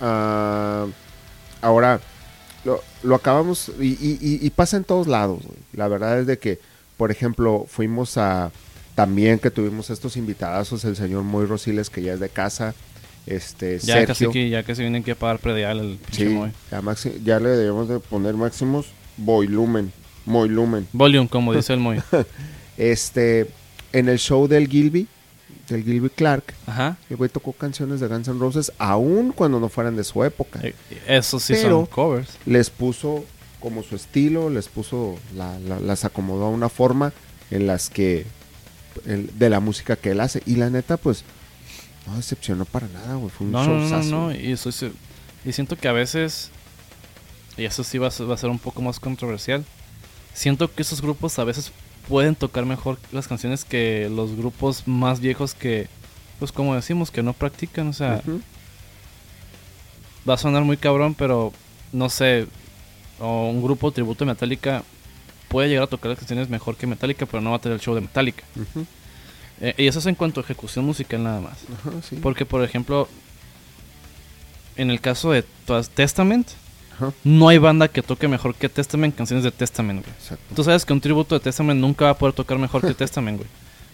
ah, ahora lo, lo acabamos y, y- y- y pasa en todos lados. güey. La verdad es de que, por ejemplo, fuimos a también que tuvimos estos invitadazos, el señor Moy Rosiles, que ya es de casa, este Ya casi Sergio. que ya casi vienen que pagar predial el Sí, Moy. ya, ya le debemos de poner máximos Boilumen, Moilumen. Volume, como dice el Moy. Este, en el show del Gilby, del Gilby Clark, Ajá. El güey tocó canciones de Guns N' Roses aún cuando no fueran de su época. Eh, Eso sí Pero- son covers. Les puso como su estilo, les puso, la- la- las acomodó a una forma en las que, el- de la música que él hace. Y la neta, pues, no decepcionó para nada, güey. Fue un No, no, no, eso y siento que a veces, y eso sí va a, ser, va a ser un poco más controversial, siento que esos grupos a veces pueden tocar mejor las canciones que los grupos más viejos que, pues como decimos, que no practican. O sea, va a sonar muy cabrón, pero no sé, o un grupo tributo de Metallica puede llegar a tocar las canciones mejor que Metallica, pero no va a tener el show de Metallica. Eh, y eso es en cuanto a ejecución musical nada más. Ajá, sí. Porque, por ejemplo, en el caso de Testament, Ajá. no hay banda que toque mejor que Testament canciones de Testament, güey. Exacto. Tú sabes que un tributo de Testament nunca va a poder tocar mejor que Testament, güey.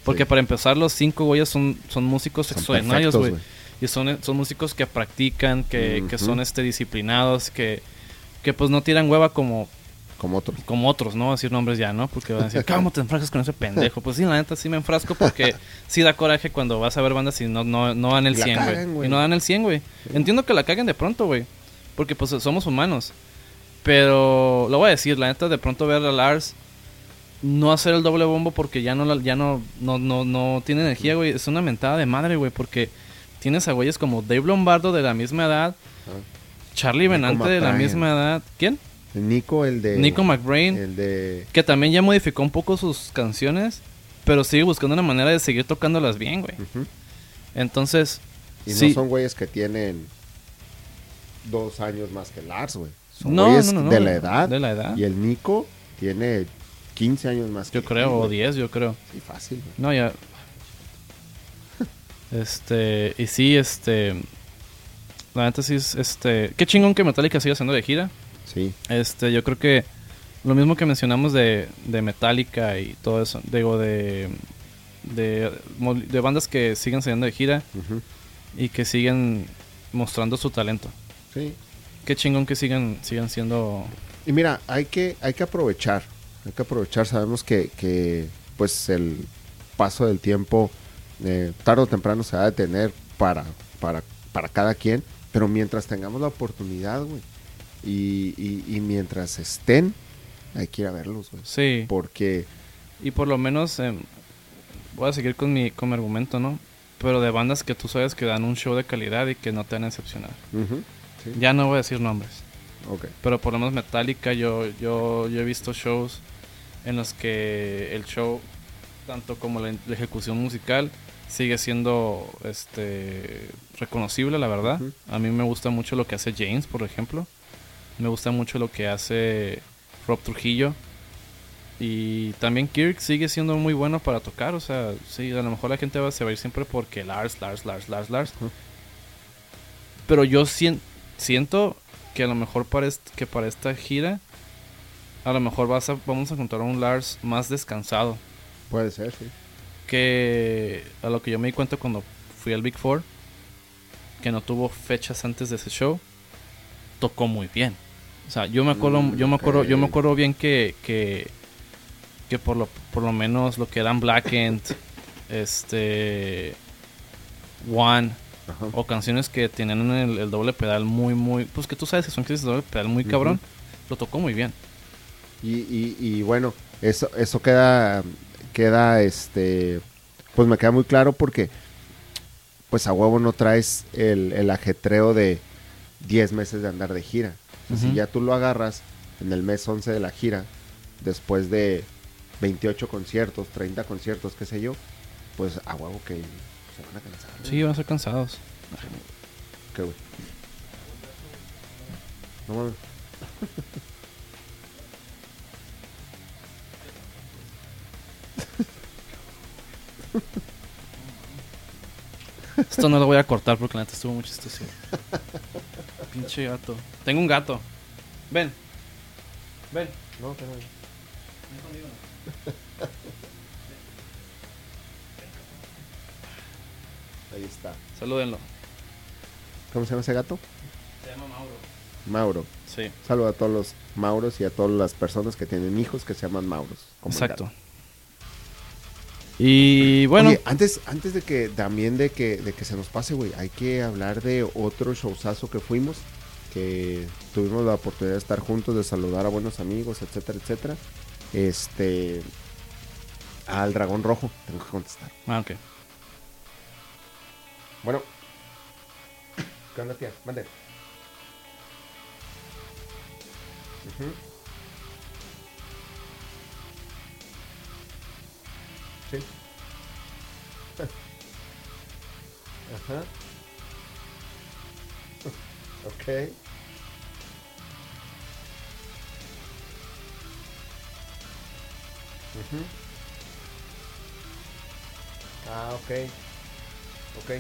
Porque Sí. para empezar, los cinco güeyes son, son músicos extraordinarios, güey. Y son, son músicos que practican, que, que son este disciplinados, que, que pues no tiran hueva como, Como otros. como otros, ¿no? Decir nombres ya, ¿no? Porque van a decir, ¿cómo te enfrascas con ese pendejo? Pues sí, la neta sí me enfrasco porque sí da coraje cuando vas a ver bandas y no, no, no dan el Y la 100, cagan, güey. güey. Y no dan el 100, güey. Entiendo que la caguen de pronto, güey. Porque pues somos humanos. Pero lo voy a decir, la neta de pronto ver a Lars no hacer el doble bombo porque ya no ya no no no no tiene energía, güey. Es una mentada de madre, güey, porque tienes a güeyes como Dave Lombardo de la misma edad, Charlie Nico Benante de la misma edad. ¿Quién? Nico, el de. Nico McBrain El de. que también ya modificó un poco sus canciones, pero sigue buscando una manera de seguir tocándolas bien, güey. Entonces, Y sí. no son güeyes que tienen dos años más que Lars, güey. Son No, güeyes no, no, no, de la edad. de la edad. Y el Nico tiene 15 años más que yo creo, él, o güey. 10, yo creo. Sí, fácil, güey. No, ya. Este, y sí, este. La neta sí es, este. Qué chingón que Metallica siga haciendo de gira. Sí. Este, yo creo que lo mismo que mencionamos de, de Metallica y todo eso, digo, de, de, de bandas que siguen saliendo de gira y que siguen mostrando su talento. Sí. Qué chingón que sigan, sigan siendo... Y mira, hay que, hay que aprovechar. Hay que aprovechar. Sabemos que, que pues el paso del tiempo eh, tarde o temprano se va a detener para, para, para cada quien. Pero mientras tengamos la oportunidad, güey. Y, y, y mientras estén, hay que ir a verlos, güey. Sí, Porque y por lo menos em, voy a seguir con mi, con mi argumento, ¿no? Pero de bandas que tú sabes que dan un show de calidad y que no te van a decepcionar. ujú, sí. Ya no voy a decir nombres. Ok. Pero por lo menos Metallica, yo, yo, yo he visto shows en los que el show, tanto como la, la ejecución musical, sigue siendo este reconocible, la verdad. A mí me gusta mucho lo que hace James, por ejemplo. Me gusta mucho lo que hace Rob Trujillo. Y también Kirk sigue siendo muy bueno para tocar. O sea, sí, a lo mejor la gente va, se va a ir siempre porque Lars, Lars, Lars, Lars, Lars. Pero yo sien- siento que a lo mejor para que para esta gira, a lo mejor vas a, vamos a encontrar un Lars más descansado. Puede ser, sí. Que a lo que yo me di cuenta cuando fui al Big Four, que no tuvo fechas antes de ese show, tocó muy bien. O sea, yo me acuerdo, Mm, yo me acuerdo, yo me acuerdo bien que, que, que por lo, por lo menos lo que eran Black End, este, One, Ajá. o canciones que tenían el, el doble pedal muy, muy, pues que tú sabes que son canciones de doble pedal muy cabrón, lo tocó muy bien. Y, y, y bueno, eso, eso queda, queda, este, pues me queda muy claro porque, pues a huevo no traes el, el ajetreo de 10 meses de andar de gira. Si ya tú lo agarras en el mes 11 de la gira, después de 28 conciertos, 30 conciertos, qué sé yo, pues a huevo que se van a cansar. Sí, van a ser cansados. ¿Qué, güey? No mames. Esto no lo voy a cortar porque la neta estuvo muy chistoso. Pinche gato. Tengo un gato. Ven. Ven. No, pero- Ahí está. Salúdenlo. ¿Cómo se llama ese gato? Se llama Mauro. Mauro. Sí, Saludo a todos los Mauros y a todas las personas que tienen hijos que se llaman Mauros. exacto. Y bueno, Oye, antes, antes de que también de que, de que se nos pase, güey, hay que hablar de otro showzazo que fuimos, que tuvimos la oportunidad de estar juntos, de saludar a buenos amigos, etcétera, etcétera. Este, al dragón rojo, tengo que contestar. ah, ok. Bueno, ¿qué onda, tía? Mande. Ujú. Sí. Ajá. Ok. Ujú. Ah, ok. Ok.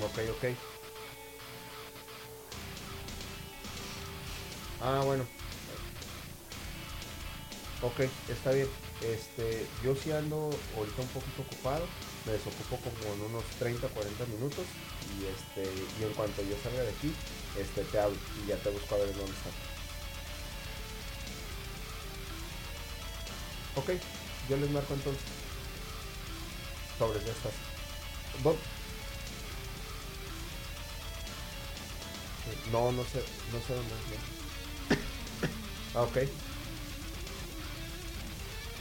Ok, ok. Ah, bueno. Ok, está bien. Este, yo sí ando ahorita un poquito ocupado. Me desocupo como en unos 30, 40 minutos. Y este, y en cuanto yo salga de aquí, este te hablo y ya te busco a ver dónde está. Ok, yo les marco entonces. Sobres, ya estás. ¿Dó- No, no sé, no sé dónde es. Ah, ok.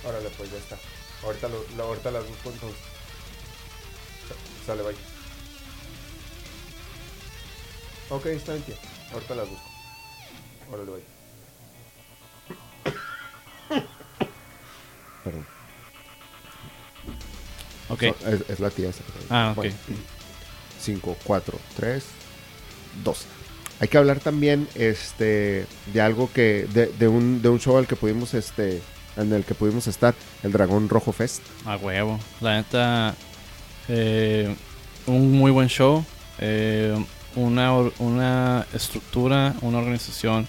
Órale, pues ya está. Ahorita, lo, lo- ahorita las busco entonces. Sa- Sale, bye. Ok, está bien, tío. Ahorita las busco. Órale, bye. Perdón. Ok. So- es, es la tía esa. Ah, ok. 5, 4, 3, 2. Hay que hablar también este, de algo que, de, de un, de un show al que pudimos, este, en el que pudimos estar, el Dragón Rojo Fest. A huevo. La neta, eh, un muy buen show. eh, una, una estructura, una organización,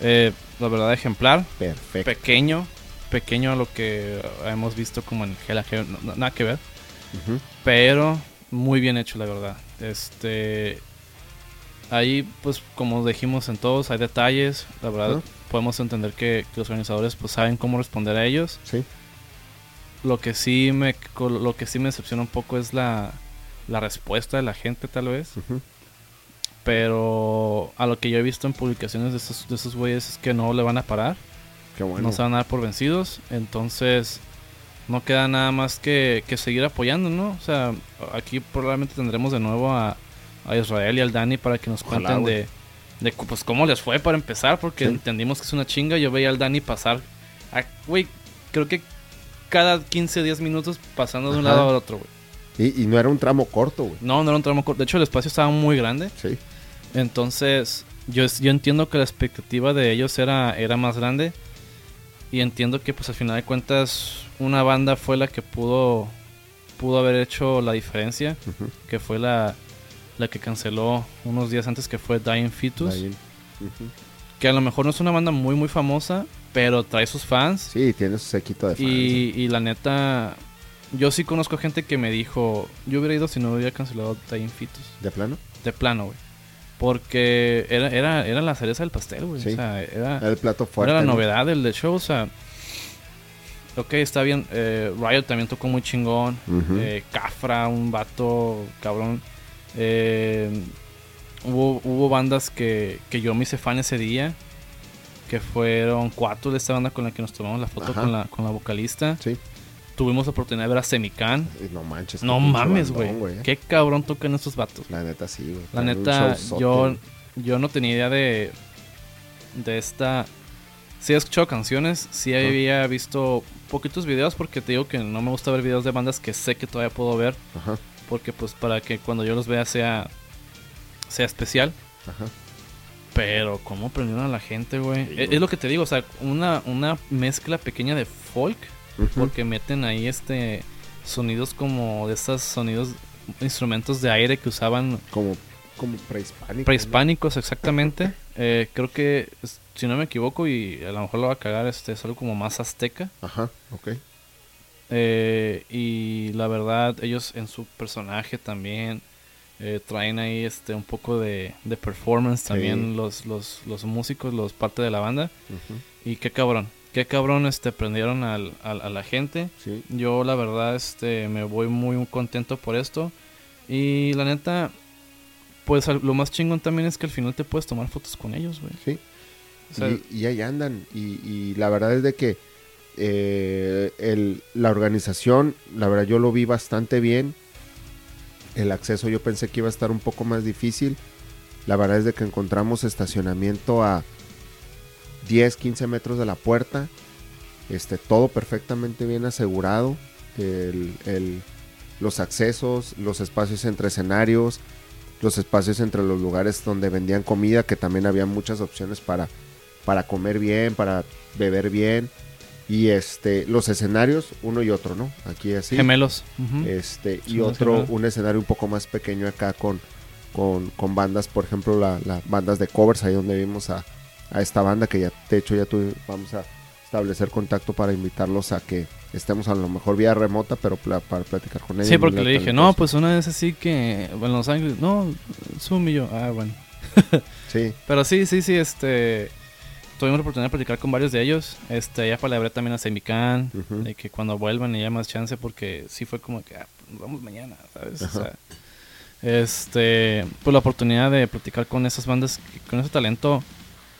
eh, la verdad, ejemplar. Perfecto. Pequeño, pequeño a lo que hemos visto como en Heaven, no- nada que ver. Pero muy bien hecho, la verdad. Este. Ahí, pues, como dijimos en todos, hay detalles. La verdad, podemos entender que, que los organizadores, pues, saben cómo responder a ellos. Sí. Lo que sí me, lo que sí me decepciona un poco es la, la respuesta de la gente, tal vez. Pero a lo que yo he visto en publicaciones de esos, de esos güeyes es que no le van a parar. Qué bueno. No se van a dar por vencidos. Entonces, no queda nada más que, que seguir apoyando, ¿no? O sea, aquí probablemente tendremos de nuevo a, a Israel y al Dani para que nos Ojalá, cuenten de, pues, cómo les fue para empezar, porque Sí. entendimos que es una chinga. Yo veía al Dani pasar, güey, creo que cada 15, 10 minutos pasando de un lado al otro, güey. Y, y no era un tramo corto, güey. No, no era un tramo corto. De hecho, el espacio estaba muy grande. Sí. Entonces, yo, yo entiendo que la expectativa de ellos era, era más grande. Y entiendo que, pues, al final de cuentas, una banda fue la que pudo, pudo haber hecho la diferencia. Que fue la, la que canceló unos días antes, que fue Dying Fetus. Ujú. Que a lo mejor no es una banda muy, muy famosa, pero trae sus fans. Sí, tiene su sequito de fans. Y, y la neta, yo sí conozco gente que me dijo, yo hubiera ido si no hubiera cancelado Dying Fetus. ¿De plano? De plano, güey. Porque era, era, era la cereza del pastel, güey. Sí. O sea, era, El plato fuerte. era la ¿no? novedad del, del show. O sea, ok, está bien. eh, Riot también tocó muy chingón. Eh, Cafra, un vato cabrón. Eh, hubo, hubo bandas que, que yo me hice fan ese día. Que fueron cuatro de esta banda con la que nos tomamos la foto Ajá. con la, con la vocalista. Sí. Tuvimos la oportunidad de ver a Semican. No manches. No mames, güey. Qué cabrón tocan estos vatos. La neta sí, güey. La neta, yo, yo no tenía idea de, de esta... Sí he escuchado canciones, sí había visto poquitos videos porque te digo que no me gusta ver videos de bandas que sé que todavía puedo ver Ajá, porque pues para que cuando yo los vea sea sea especial. ajá. Pero cómo prendieron a la gente, güey. Sí, es, güey. es lo que te digo, o sea, una, una mezcla pequeña de folk porque meten ahí este sonidos como de esos sonidos instrumentos de aire que usaban Como, como prehispánico. prehispánicos exactamente Eh, creo que si no me equivoco y a lo mejor lo va a cagar este es algo como más azteca. Ajá, ok. Eh, y la verdad ellos en su personaje también eh, traen ahí este un poco de, de performance también Sí. los, los, los músicos los parte de la banda Ujú, y qué cabrón qué cabrón este prendieron al, al- a la gente Sí. yo la verdad este me voy muy contento por esto y la neta pues lo más chingón también es que al final te puedes tomar fotos con ellos, güey. Sí. O sea, y, y ahí andan. Y, y la verdad es de que eh, la organización, la verdad yo lo vi bastante bien. El acceso yo pensé que iba a estar un poco más difícil. La verdad es de que encontramos estacionamiento a 10, 15 metros de la puerta. Este, todo perfectamente bien asegurado. El- los accesos, los espacios entre escenarios, los espacios entre los lugares donde vendían comida, que también había muchas opciones para, para comer bien, para beber bien. Y este, los escenarios, uno y otro, ¿no? Aquí así. gemelos. Este, y otro, gemelos. un escenario un poco más pequeño acá con, con, con bandas, por ejemplo, las la bandas de covers, ahí donde vimos a, a esta banda que ya, de hecho, ya tu, vamos a establecer contacto para invitarlos a que estemos a lo mejor vía remota, pero pla- para platicar con ellos. Sí, porque le dije, no, pues una vez así que en Los Ángeles, no, Zoom y yo, ah, bueno. Sí, Pero sí, sí, sí, este. Tuvimos la oportunidad de platicar con varios de ellos. Este, ya palabré también a Semican, Ujú. de que cuando vuelvan y haya más chance, porque sí fue como que, ah, pues, vamos mañana, ¿sabes? O Ajá. sea, este, pues la oportunidad de platicar con esas bandas, con ese talento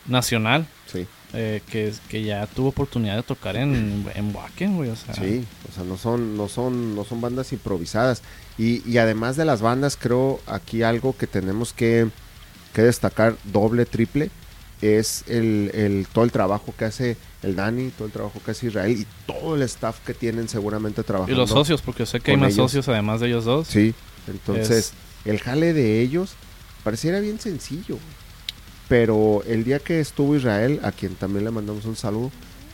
nacional, sí, eh, que, que ya tuvo oportunidad de tocar en, en Wacken, güey, o sea. sí. O sea, no son, no son, no son bandas improvisadas. Y, y además de las bandas, creo aquí algo que tenemos que, que destacar doble, triple, es el, el, todo el trabajo que hace el Dani, todo el trabajo que hace Israel y todo el staff que tienen seguramente trabajando. Y los socios, porque sé que hay más ellos. socios además de ellos dos. Sí, entonces el jale de ellos pareciera bien sencillo. Pero el día que estuvo Israel, a quien también le mandamos un saludo,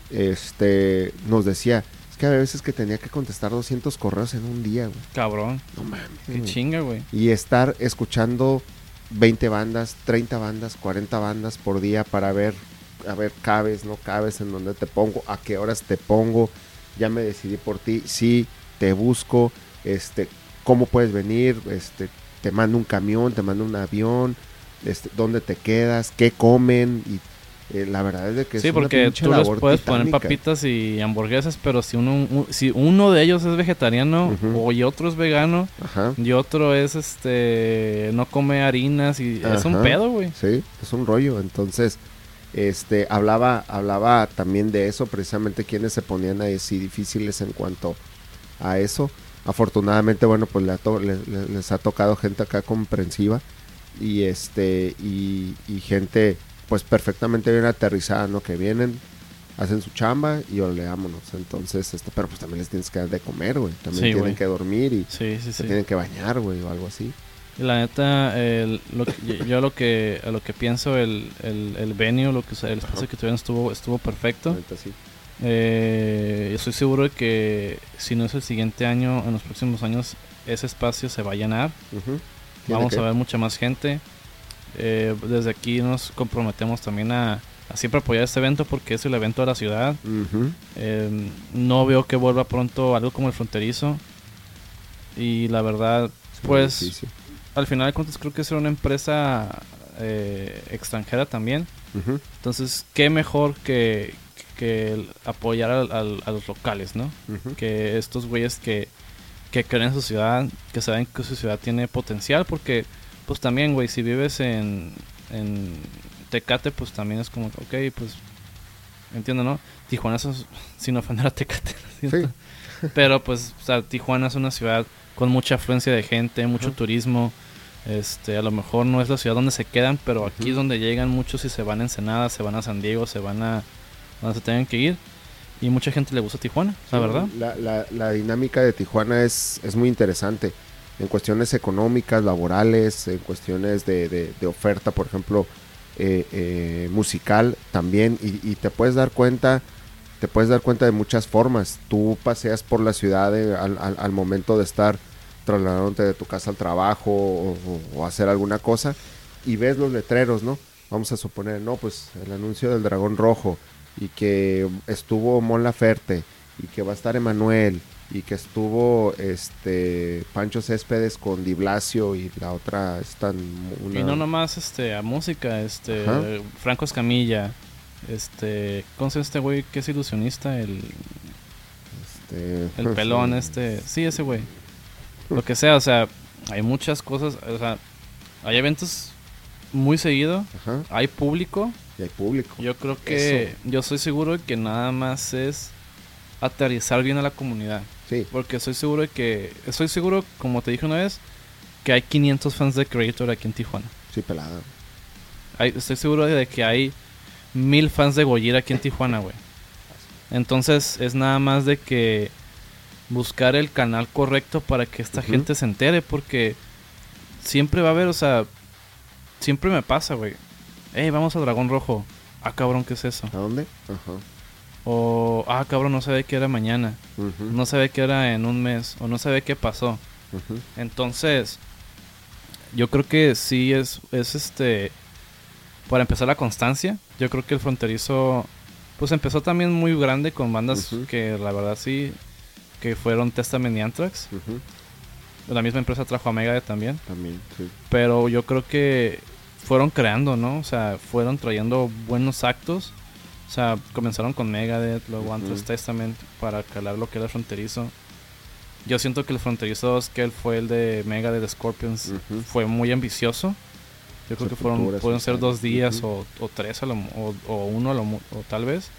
este, nos decía, es que a veces que tenía que contestar 200 correos en un día, güey. Cabrón, No mames. qué chinga, güey. Y estar escuchando 20 bandas, 30 bandas, 40 bandas por día para ver, a ver, cabes, no cabes, en dónde te pongo, a qué horas te pongo, ya me decidí por ti, sí, te busco, este, cómo puedes venir, este, te mando un camión, te mando un avión, este, dónde te quedas, qué comen, y eh, la verdad es de que Sí, es porque tú les puedes poner papitas y hamburguesas, pero si uno, un- si uno de ellos es vegetariano o y otro es vegano Ajá, y otro es este no come harinas y es un pedo, güey. Sí, es un rollo. Entonces, este, hablaba, hablaba también de eso, precisamente quienes se ponían así difíciles en cuanto a eso. Afortunadamente, bueno, pues le ha to- le- le- les ha tocado gente acá comprensiva y este y, y gente pues perfectamente bien aterrizada, ¿no? Que vienen, hacen su chamba y oleámonos. Entonces, este, pero pues también les tienes que dar de comer, güey. También Sí, tienen que dormir y Sí, sí, se tienen que bañar, güey, o algo así. La neta, el- lo que- yo- lo que a lo que pienso el, el, el venue, lo que el espacio Ajá. que tuvieron estuvo estuvo perfecto. La neta, sí. Eh, estoy seguro de que si no es el siguiente año, en los próximos años ese espacio se va a llenar. Vamos que- a ver mucha más gente. Eh, desde aquí nos comprometemos también a, a siempre apoyar este evento porque es el evento de la ciudad. Eh, no veo que vuelva pronto algo como el fronterizo. Y la verdad, pues al final de cuentas creo que es una empresa eh, extranjera también. Entonces, qué mejor que, que apoyar al- al- a los locales, ¿no? Que estos güeyes que, que creen en su ciudad, que saben que su ciudad tiene potencial, porque pues también, güey, si vives en, en Tecate, pues también es como, ok, pues entiendo, ¿no? Tijuana es, sin ofender a Tecate, ¿no? Sí. pero pues, o sea, Tijuana es una ciudad con mucha afluencia de gente, mucho turismo. Este, a lo mejor no es la ciudad donde se quedan, pero aquí es donde llegan muchos y se van a Ensenada, se van a San Diego, se van a donde se tengan que ir. Y mucha gente le gusta Tijuana, la Sí, verdad. La, la- la dinámica de Tijuana es, es muy interesante. En cuestiones económicas, laborales, en cuestiones de, de- oferta, por ejemplo, eh, eh, musical también. Y, te puedes dar cuenta, te puedes dar cuenta de muchas formas. Tú paseas por la ciudad eh, al, al- momento de estar trasladándote de tu casa al trabajo o hacer alguna cosa y ves los letreros, ¿no? Vamos a suponer, no, pues el anuncio del dragón rojo y que estuvo Mon Laferte y que va a estar Emanuel y que estuvo este Pancho Céspedes con Di Blasio y la otra están una Y no nomás este, a música, este, Ajá. Franco Escamilla, este, ¿cómo se este güey que es ilusionista? El, este, el pelón, este, sí, ese güey. Lo que sea, o sea, hay muchas cosas, o sea, hay eventos muy seguido, Ajá, hay público. y hay público. Yo creo que, Eso. yo estoy seguro de que nada más es aterrizar bien a la comunidad. Sí, Porque estoy seguro de que, estoy seguro, como te dije una vez, que hay 500 fans de Creator aquí en Tijuana. sí, pelada. Hay- estoy seguro de que hay mil fans de Gojira aquí en Tijuana, güey. Entonces es nada más de que buscar el canal correcto para que esta gente se entere, porque siempre va a haber, o sea, siempre me pasa, güey. Hey, vamos a Dragón Rojo. Ah, cabrón, ¿qué es eso? ¿A dónde? Ajá. O, ah, cabrón, no sabe qué era mañana. ujú, No sabe qué era en un mes. O no sabe qué pasó. Entonces, yo creo que sí es, es este, para empezar la constancia, yo creo que el fronterizo, pues empezó también muy grande con bandas que la verdad sí, que fueron Testament y Anthrax. La misma empresa trajo a Megadeth también. También, sí. Pero yo creo que fueron creando, ¿no? O sea, fueron trayendo buenos actos. O sea, comenzaron con Megadeth, luego. Anthrax Testament para calar lo que era el fronterizo. Yo siento que el fronterizo 2, que él fue el de Megadeth Scorpions, Ujú. fue muy ambicioso. Yo creo que fueron, pueden ser dos días Ujú. o, o tres a lo o, o uno a lo o tal vez.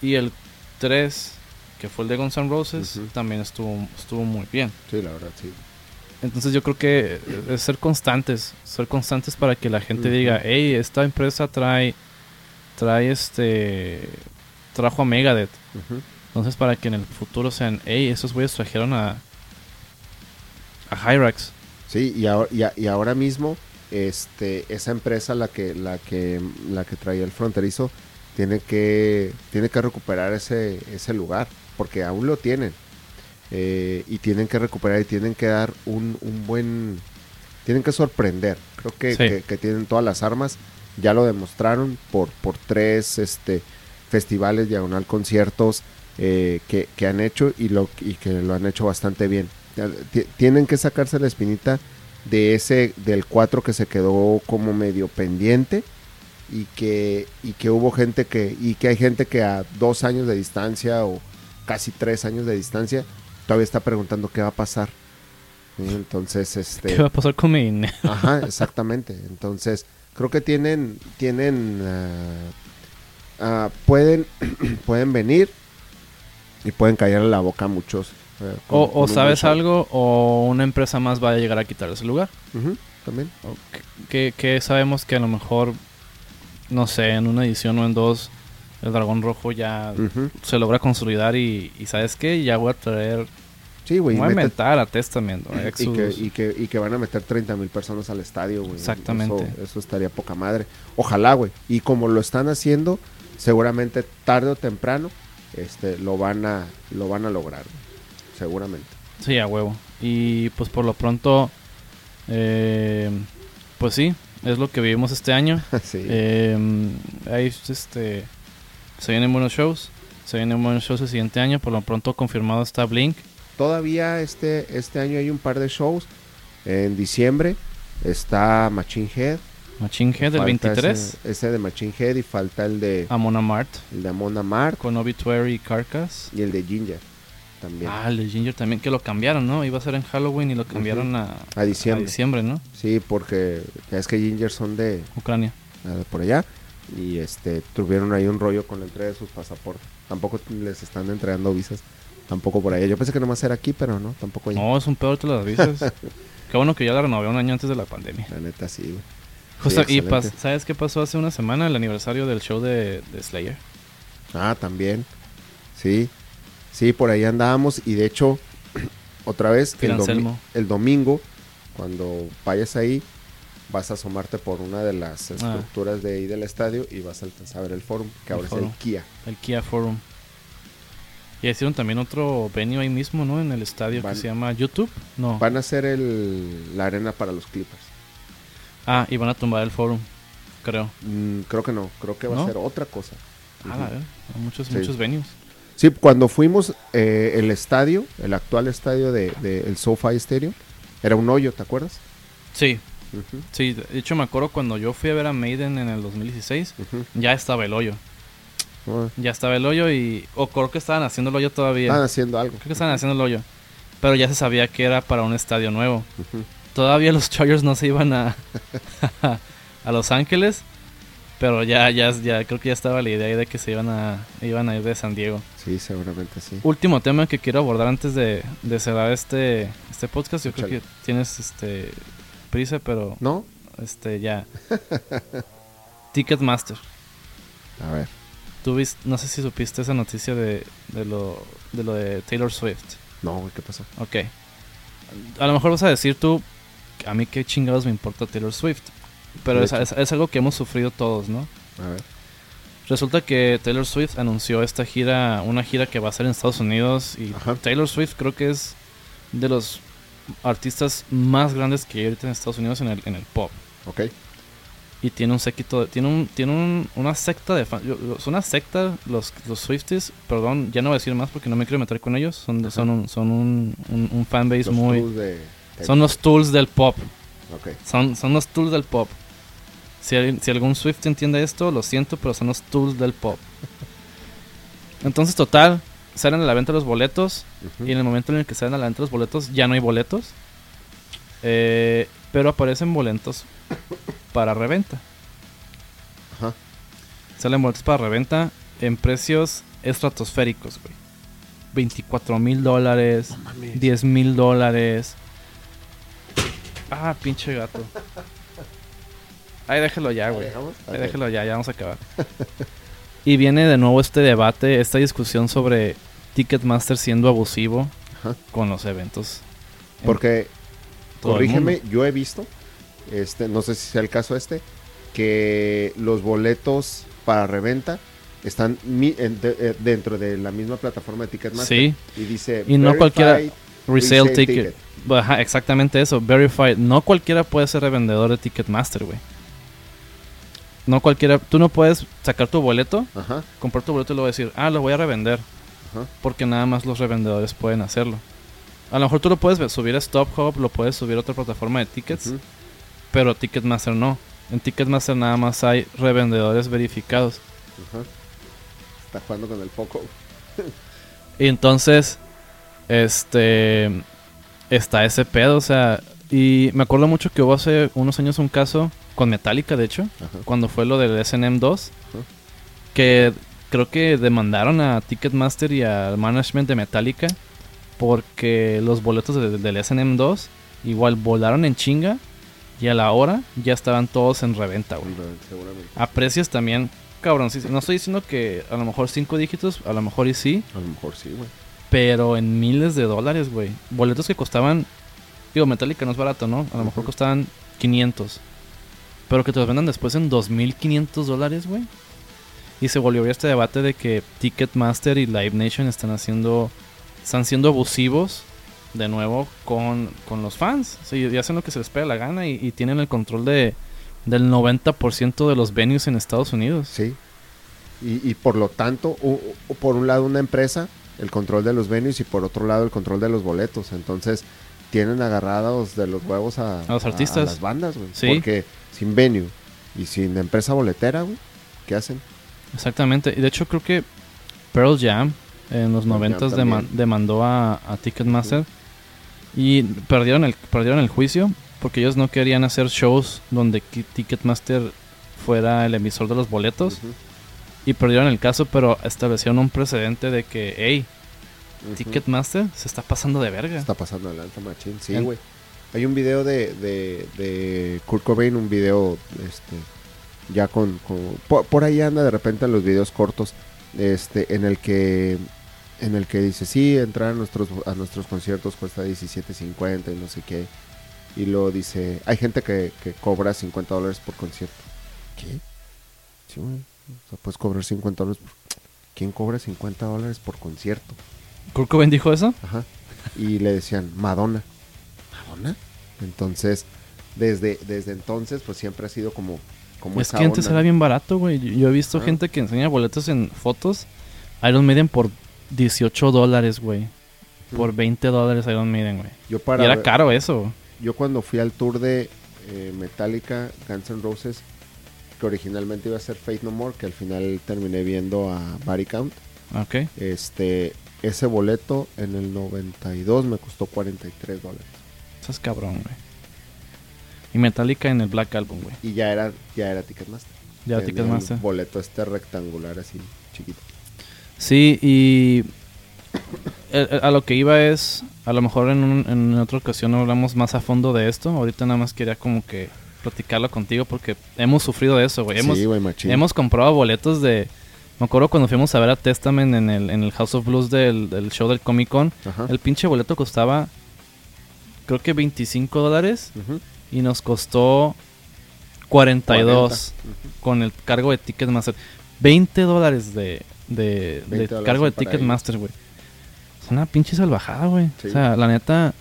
Y el 3, que fue el de Guns N' Roses, también estuvo, estuvo muy bien. Sí, la verdad, sí. Entonces yo creo que es ser constantes, ser constantes para que la gente diga, hey, esta empresa trae, trae este, trajo a Megadeth. Entonces para que en el futuro sean, hey, esos güeyes trajeron a, a Hyrax. Sí, y ahora, y, a- y ahora mismo, este, esa empresa, la que, la que, la que traía el fronterizo, tiene que, tiene que recuperar ese, ese lugar, porque aún lo tienen. Eh, y tienen que recuperar y tienen que dar un, un buen, tienen que sorprender. Creo que, Sí. que, que tienen todas las armas, ya lo demostraron por, por tres, este, festivales, diagonal conciertos eh, que, que han hecho y, lo, y que lo han hecho bastante bien. Tienen que sacarse la espinita de ese, del 4 que se quedó como medio pendiente y que, y que hubo gente que, y que hay gente que a dos años de distancia o casi tres años de distancia todavía está preguntando qué va a pasar. Entonces, este... ¿Qué va a pasar con mi? Ajá, exactamente. Entonces, creo que tienen, tienen, ah, pueden, pueden venir y pueden callarle la boca a muchos. eh, con- O, con o sabes algo, o una empresa más va a llegar a quitar ese lugar. Ujú, también. Que, que sabemos que a lo mejor, no sé, en una edición o en dos, el dragón rojo ya se logra consolidar y, y ¿sabes qué? Ya voy a traer, Sí, güey. voy a inventar a Testament, y, que, y, que, y que van a meter 30 mil personas al estadio, güey. Exactamente. Eso, eso estaría poca madre. Ojalá, güey. Y como lo están haciendo, seguramente tarde o temprano este, lo, van a, lo van a lograr. Seguramente. Sí, a huevo. Y pues por lo pronto, eh, pues sí, es lo que vivimos este año. sí. Eh, ahí este, se vienen buenos shows. Se vienen buenos shows el siguiente año. Por lo pronto confirmado está Blink. Todavía este, este año hay un par de shows. En diciembre está Machine Head. Machine Head el Falta 23. Ese, ese de Machine Head y falta el de, Amon Amart. el de Amon Mart Con Obituary y Carcass. y el de Ginger también. Ah, el de Ginger también. Que lo cambiaron, ¿no? Iba a ser en Halloween y lo cambiaron a, a diciembre. a diciembre, ¿no? Sí, porque es que Ginger son de, Ucrania. por allá y este tuvieron ahí un rollo con la entrega de sus pasaportes. Tampoco les están entregando visas. Tampoco por allá. Yo pensé que nomás era aquí, pero no, tampoco allá. No, es un pedo, te las avisas. Qué bueno que ya la renové un año antes de la pandemia. La neta sí, güey. Justo, y excelente. pas- ¿sabes qué pasó hace una semana? El aniversario del show de, de Slayer. Ah, también. Sí. Sí, por ahí andábamos y de hecho, otra vez, el, domi- el domingo, cuando vayas ahí, vas a asomarte por una de las estructuras de ahí del estadio y vas a alcanzar a ver el forum, que Ah. El ahora es el Kia. El Kia Forum. Y hicieron también otro venue ahí mismo, ¿no? En el estadio Van- que se llama YouTube. No. Van a hacer el, la arena para los Clippers. Ah, y van a tumbar el Forum, creo. Mm, creo que no, creo que va ¿No? a ser otra cosa. Ah, a ver, hay muchos, Sí. muchos venues. Sí, cuando fuimos, eh, el estadio, el actual estadio de, de el SoFi Stadium, era un hoyo, ¿te acuerdas? Sí, sí. De hecho, me acuerdo cuando yo fui a ver a Maiden en el 2016, ujú. ya estaba el hoyo. Ya estaba el hoyo y... O creo que estaban haciendo el hoyo todavía. Estaban haciendo algo. Creo que estaban haciendo el hoyo. Pero ya se sabía que era para un estadio nuevo. Todavía los Chargers no se iban a, a Los Ángeles. Pero ya, ya, ya creo que ya estaba la idea de que se iban a, iban a ir de San Diego. Sí, seguramente sí. Último tema que quiero abordar antes de, de cerrar este, este podcast. Yo creo que tienes este prisa, pero ¿No? este ya. Ticketmaster. A ver. Tú vis- no sé si supiste esa noticia de, de, lo, de lo de Taylor Swift. No, güey, ¿qué pasó? Ok. A lo mejor vas a decir tú, a mí qué chingados me importa Taylor Swift. Pero es algo que hemos sufrido todos, ¿no? A ver. Resulta que Taylor Swift anunció esta gira, una gira que va a ser en Estados Unidos. Y Ajá. Taylor Swift creo que es de los artistas más grandes que hay ahorita en Estados Unidos en el, en el pop. Ok. Y tiene un séquito, tiene un, tiene un- una secta de fans. Son una secta, los, los Swifties, perdón, ya no voy a decir más porque no me quiero meter con ellos. Son, Ajá. son, un, son un, un, un fanbase Los muy... de- Son los tools del pop. Son, son los tools del pop. Si, si algún Swift entiende esto, lo siento, pero son los tools del pop. Entonces, total, salen a la venta los boletos. Y en el momento en el que salen a la venta los boletos, ya no hay boletos. Eh, pero aparecen boletos para reventa. Ajá. Salen boletos para reventa en precios estratosféricos, güey. 24 mil dólares, mames. 10 mil dólares. Ah, pinche gato. Ahí déjelo ya, ¿La güey. Ahí déjelo ya, ya vamos a acabar. y viene de nuevo este debate, esta discusión sobre Ticketmaster siendo abusivo Ajá. con los eventos. en Porque, corrígeme, yo he visto, este, no sé si sea el caso este, que los boletos para reventa están mi- en- de- eh, dentro de la misma plataforma de Ticketmaster. Sí, Y dice... Y no cualquiera- resale resale ticket. Ajá, exactamente eso, verified. No cualquiera puede ser revendedor de Ticketmaster, güey. No cualquiera, tú no puedes sacar tu boleto, Ajá, comprar tu boleto y luego decir, ah, lo voy a revender. ajá. Porque nada más los revendedores pueden hacerlo. A lo mejor tú lo puedes subir a StubHub, lo puedes subir a otra plataforma de tickets, ujú. pero Ticketmaster no. En Ticketmaster nada más hay revendedores verificados. Ajá. Está jugando con el foco. Y entonces, este, está ese pedo, o sea, y me acuerdo mucho que hubo hace unos años un caso con Metallica, de hecho, Ajá. cuando fue lo del SNM 2, Ajá. que creo que demandaron a Ticketmaster y al management de Metallica porque los boletos de- del SNM 2 igual volaron en chinga y a la hora ya estaban todos en reventa, güey. Seguramente. A precios también, cabrón. sí, No estoy diciendo que a lo mejor cinco dígitos, a lo mejor y sí, A lo mejor sí, güey. pero en miles de dólares, güey. Boletos que costaban, digo, Metallica no es barato, ¿no? A lo mejor costaban 500. Pero que te los vendan después en 2.500 dólares, güey. Y se volvió este debate de que Ticketmaster y Live Nation están haciendo, están siendo abusivos de nuevo con, con los fans. O sea, y hacen lo que se les pega la gana y, y tienen el control de, del 90% de los venues en Estados Unidos. Sí. Y, y por lo tanto, u- por un lado una empresa, el control de los venues y por otro lado el control de los boletos. Entonces, tienen agarrados de los huevos a, A los artistas. las bandas, güey. Sí. Porque sin venue y sin empresa boletera, güey, ¿qué hacen? Exactamente. Y de hecho creo que Pearl Jam en los noventas deman- demandó a, a Ticketmaster y perdieron el, perdieron el juicio porque ellos no querían hacer shows donde Ticketmaster fuera el emisor de los boletos y perdieron el caso pero establecieron un precedente de que, hey. Ticketmaster se está pasando de verga. Está pasando adelante, machín. Sí, güey. Hay un video de, de, de Kurt Cobain, un video este, ya con... con- por, por ahí anda de repente en los videos cortos, este, en el que en el que dice, sí, entrar a nuestros, a nuestros conciertos cuesta 17.50 y no sé qué. Y luego dice, hay gente que, que cobra 50 dólares por concierto. ¿Qué? Sí, güey. O sea, puedes cobrar 50 dólares. por- ¿Quién cobra 50 dólares por concierto? ¿Kurt Cobain dijo eso? Ajá. Y le decían, Madonna. ¿Madonna? Entonces, desde, desde entonces, pues siempre ha sido como, como es esa que antes onda, era bien barato, güey. Yo, yo he visto Ajá. gente que enseña boletos en fotos. Iron Maiden por 18 dólares, güey. Por Ujú. 20 dólares Iron Maiden, güey. Yo, para y era caro eso. yo cuando fui al tour de eh, Metallica, Guns N' Roses, que originalmente iba a ser Fate No More, que al final terminé viendo a Body Count, Ok. este, ese boleto en el 92 me costó 43 dólares. Eso es cabrón, güey. Y Metallica en el Black Album, güey. Y ya era, ya era Ticketmaster. Ya Ticketmaster. un boleto este rectangular así, chiquito. Sí, y a lo que iba es, a lo mejor en, un- en otra ocasión hablamos más a fondo de esto. Ahorita nada más quería como que platicarlo contigo porque hemos sufrido de eso, güey. Hemos, sí, güey, hemos comprado boletos de... Me acuerdo cuando fuimos a ver a Testament en el, en el House of Blues del, del show del Comic Con. Ajá. El pinche boleto costaba, creo que 25 dólares y nos costó 42 40. Ujú. con el cargo de Ticketmaster. 20 dólares de, de, 20 de dólares cargo de Ticketmaster, güey. Es una pinche salvajada, güey. Sí. O sea, la neta,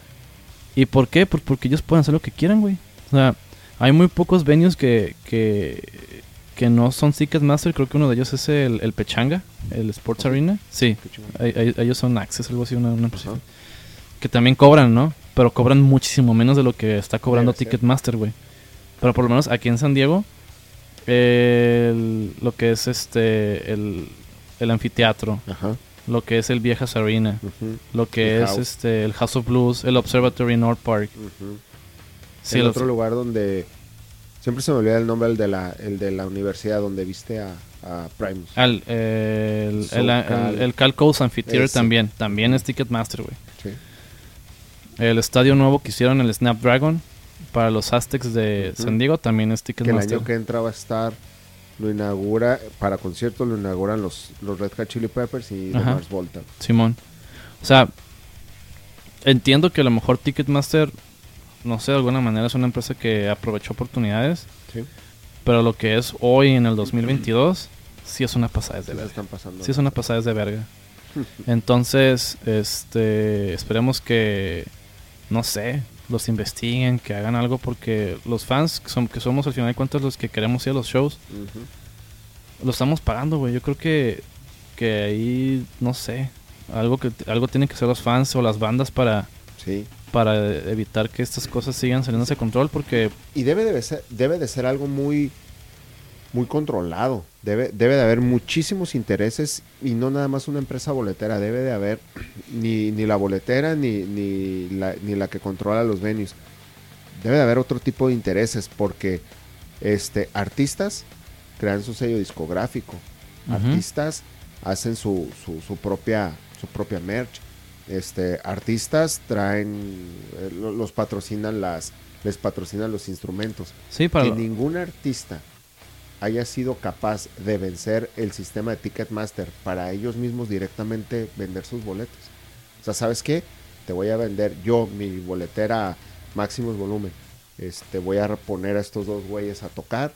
¿Y por qué? Pues porque ellos pueden hacer lo que quieran, güey. O sea, hay muy pocos venues que, que, que no son Ticketmaster. Creo que uno de ellos es el, el Pechanga, el Sports Arena. Sí, Qué chingón. Ay- ay- ellos son Access, algo así, una, una empresa. Ajá. Que también cobran, ¿no? Pero cobran muchísimo menos de lo que está cobrando Debe. Ticketmaster, güey. Pero por lo menos aquí en San Diego, el- lo que es este el, el anfiteatro, Ajá. lo que es el Viejas Arena, lo que El es House. este el House of Blues, el Observatory North Park. Sí, el otro lugar donde siempre se me olvida el nombre el de la el de la universidad donde viste a, a Primus. al- el, el, el- el Cal Coast Amphitheater Ese. también, también es Ticketmaster, güey. Sí. El estadio nuevo que hicieron, el Snapdragon, para los Aztecs de. San Diego, también es Que el Ticketmaster. año que entra va a estar lo inaugura para conciertos lo inauguran los los Red Hot Chili Peppers y The. Mars Volta. Simón. O sea, entiendo que a lo mejor Ticketmaster, no sé, de alguna manera es una empresa que aprovechó oportunidades, Sí. pero lo que es hoy en el 2022, sí es una pasada de verga. están pasando. Sí es una pasada de verga. Entonces, este, esperemos que, no sé, los investiguen, que hagan algo, porque los fans, que, son, que somos al final de cuentas los que queremos ir a los shows, Ujú. lo estamos pagando, güey. Yo creo que, que ahí, no sé, algo que algo tienen que hacer los fans o las bandas para, Sí. para evitar que estas cosas sigan saliéndose de control, porque Y debe de ser, debe de ser algo muy, muy controlado. Debe, debe de haber muchísimos intereses y no nada más una empresa boletera. Debe de haber ni, ni la boletera ni, ni, la, ni la que controla los venues. Debe de haber otro tipo de intereses porque este, artistas crean su sello discográfico. Artistas hacen su, su, su propia, su propia merch. Este, artistas traen, eh, lo- los patrocinan las, les patrocinan los instrumentos. sí, para que lo- ningún artista haya sido capaz de vencer el sistema de Ticketmaster para ellos mismos directamente vender sus boletos. O sea, ¿sabes qué? Te voy a vender yo mi boletera máximos volumen. Este, voy a poner a estos dos güeyes a tocar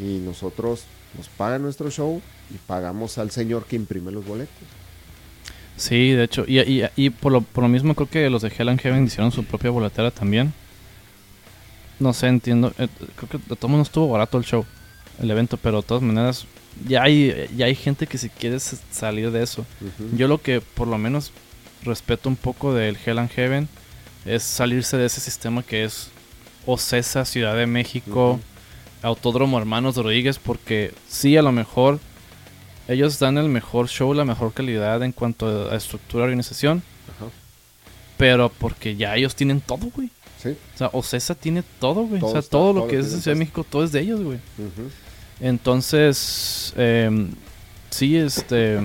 y nosotros nos pagan nuestro show y pagamos al señor que imprime los boletos. sí, de hecho, y, y, por, lo, por lo mismo creo que los de Hell and Heaven hicieron su propia boletera también. No sé, entiendo, eh, creo que de todos modos estuvo barato el show, el evento, pero de todas maneras ya hay, ya hay gente que si quiere salir de eso. Yo lo que por lo menos respeto un poco del Hell and Heaven es salirse de ese sistema que es Ocesa, Ciudad de México. Autódromo Hermanos Rodríguez, porque sí, a lo mejor ellos dan el mejor show, la mejor calidad en cuanto a estructura y organización, pero porque ya ellos tienen todo, güey. Sí. O sea, Ocesa tiene todo, güey. Todo o sea, todo lo todo que es de Ciudad de. México, todo es de ellos, güey. Ujú. Entonces, eh, sí, este.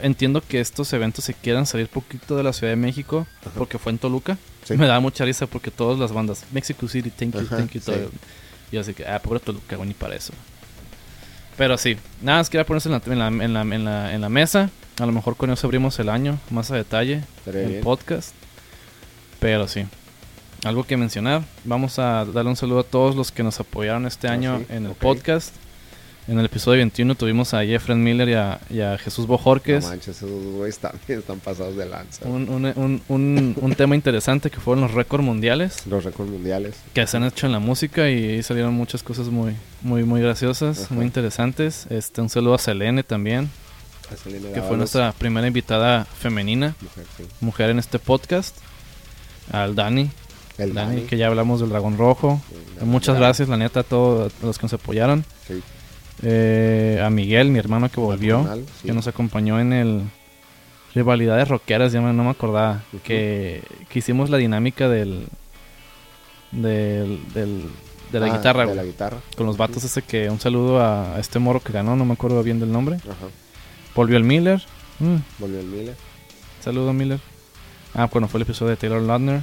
Entiendo que estos eventos se quieran salir poquito de la Ciudad de México, Ajá. porque fue en Toluca. Sí. Me da mucha risa porque todas las bandas, Mexico City, thank you, Ajá, thank you, sí. todo. Y así que, ah, pobre Toluca, güey, ni para eso. Pero sí, nada más quería ponerse en la, en la, en la, en la, en la mesa. A lo mejor con eso abrimos el año más a detalle, Estaría el bien. podcast. Pero sí, algo que mencionar. Vamos a darle un saludo a todos los que nos apoyaron este Ah, año sí, en el ok. podcast. En el episodio 21 tuvimos a Jeffrey Miller y a, y a Jesús Bojorques. No manches, esos güeyes también están pasados de lanza. un, un, un, un, tema interesante que fueron los récords mundiales Los récords mundiales. que se han hecho en la música y ahí salieron muchas cosas muy muy muy graciosas, Ajá. muy interesantes. Este un saludo a Selene también, A Selena que fue nuestra primera invitada femenina, mujer, sí. mujer en este podcast. Al Dani, El Dani, Dani. que ya hablamos del Dragón Rojo. Sí, Muchas gracias, la neta, a todos los que nos apoyaron. Sí. Eh, a Miguel, mi hermano que volvió, sí. que nos acompañó en el Rivalidades Rockeras, ya me- no me acordaba. Que, que hicimos la dinámica del. del, del- de la Ah, guitarra, De güey. la guitarra. Con los vatos ese que. Un saludo a, a este moro que ganó, no me acuerdo bien del nombre. Ajá. Volvió el Miller. Mm, Volvió el Miller. saludo Miller. Ah, bueno, fue el episodio de Taylor Lautner.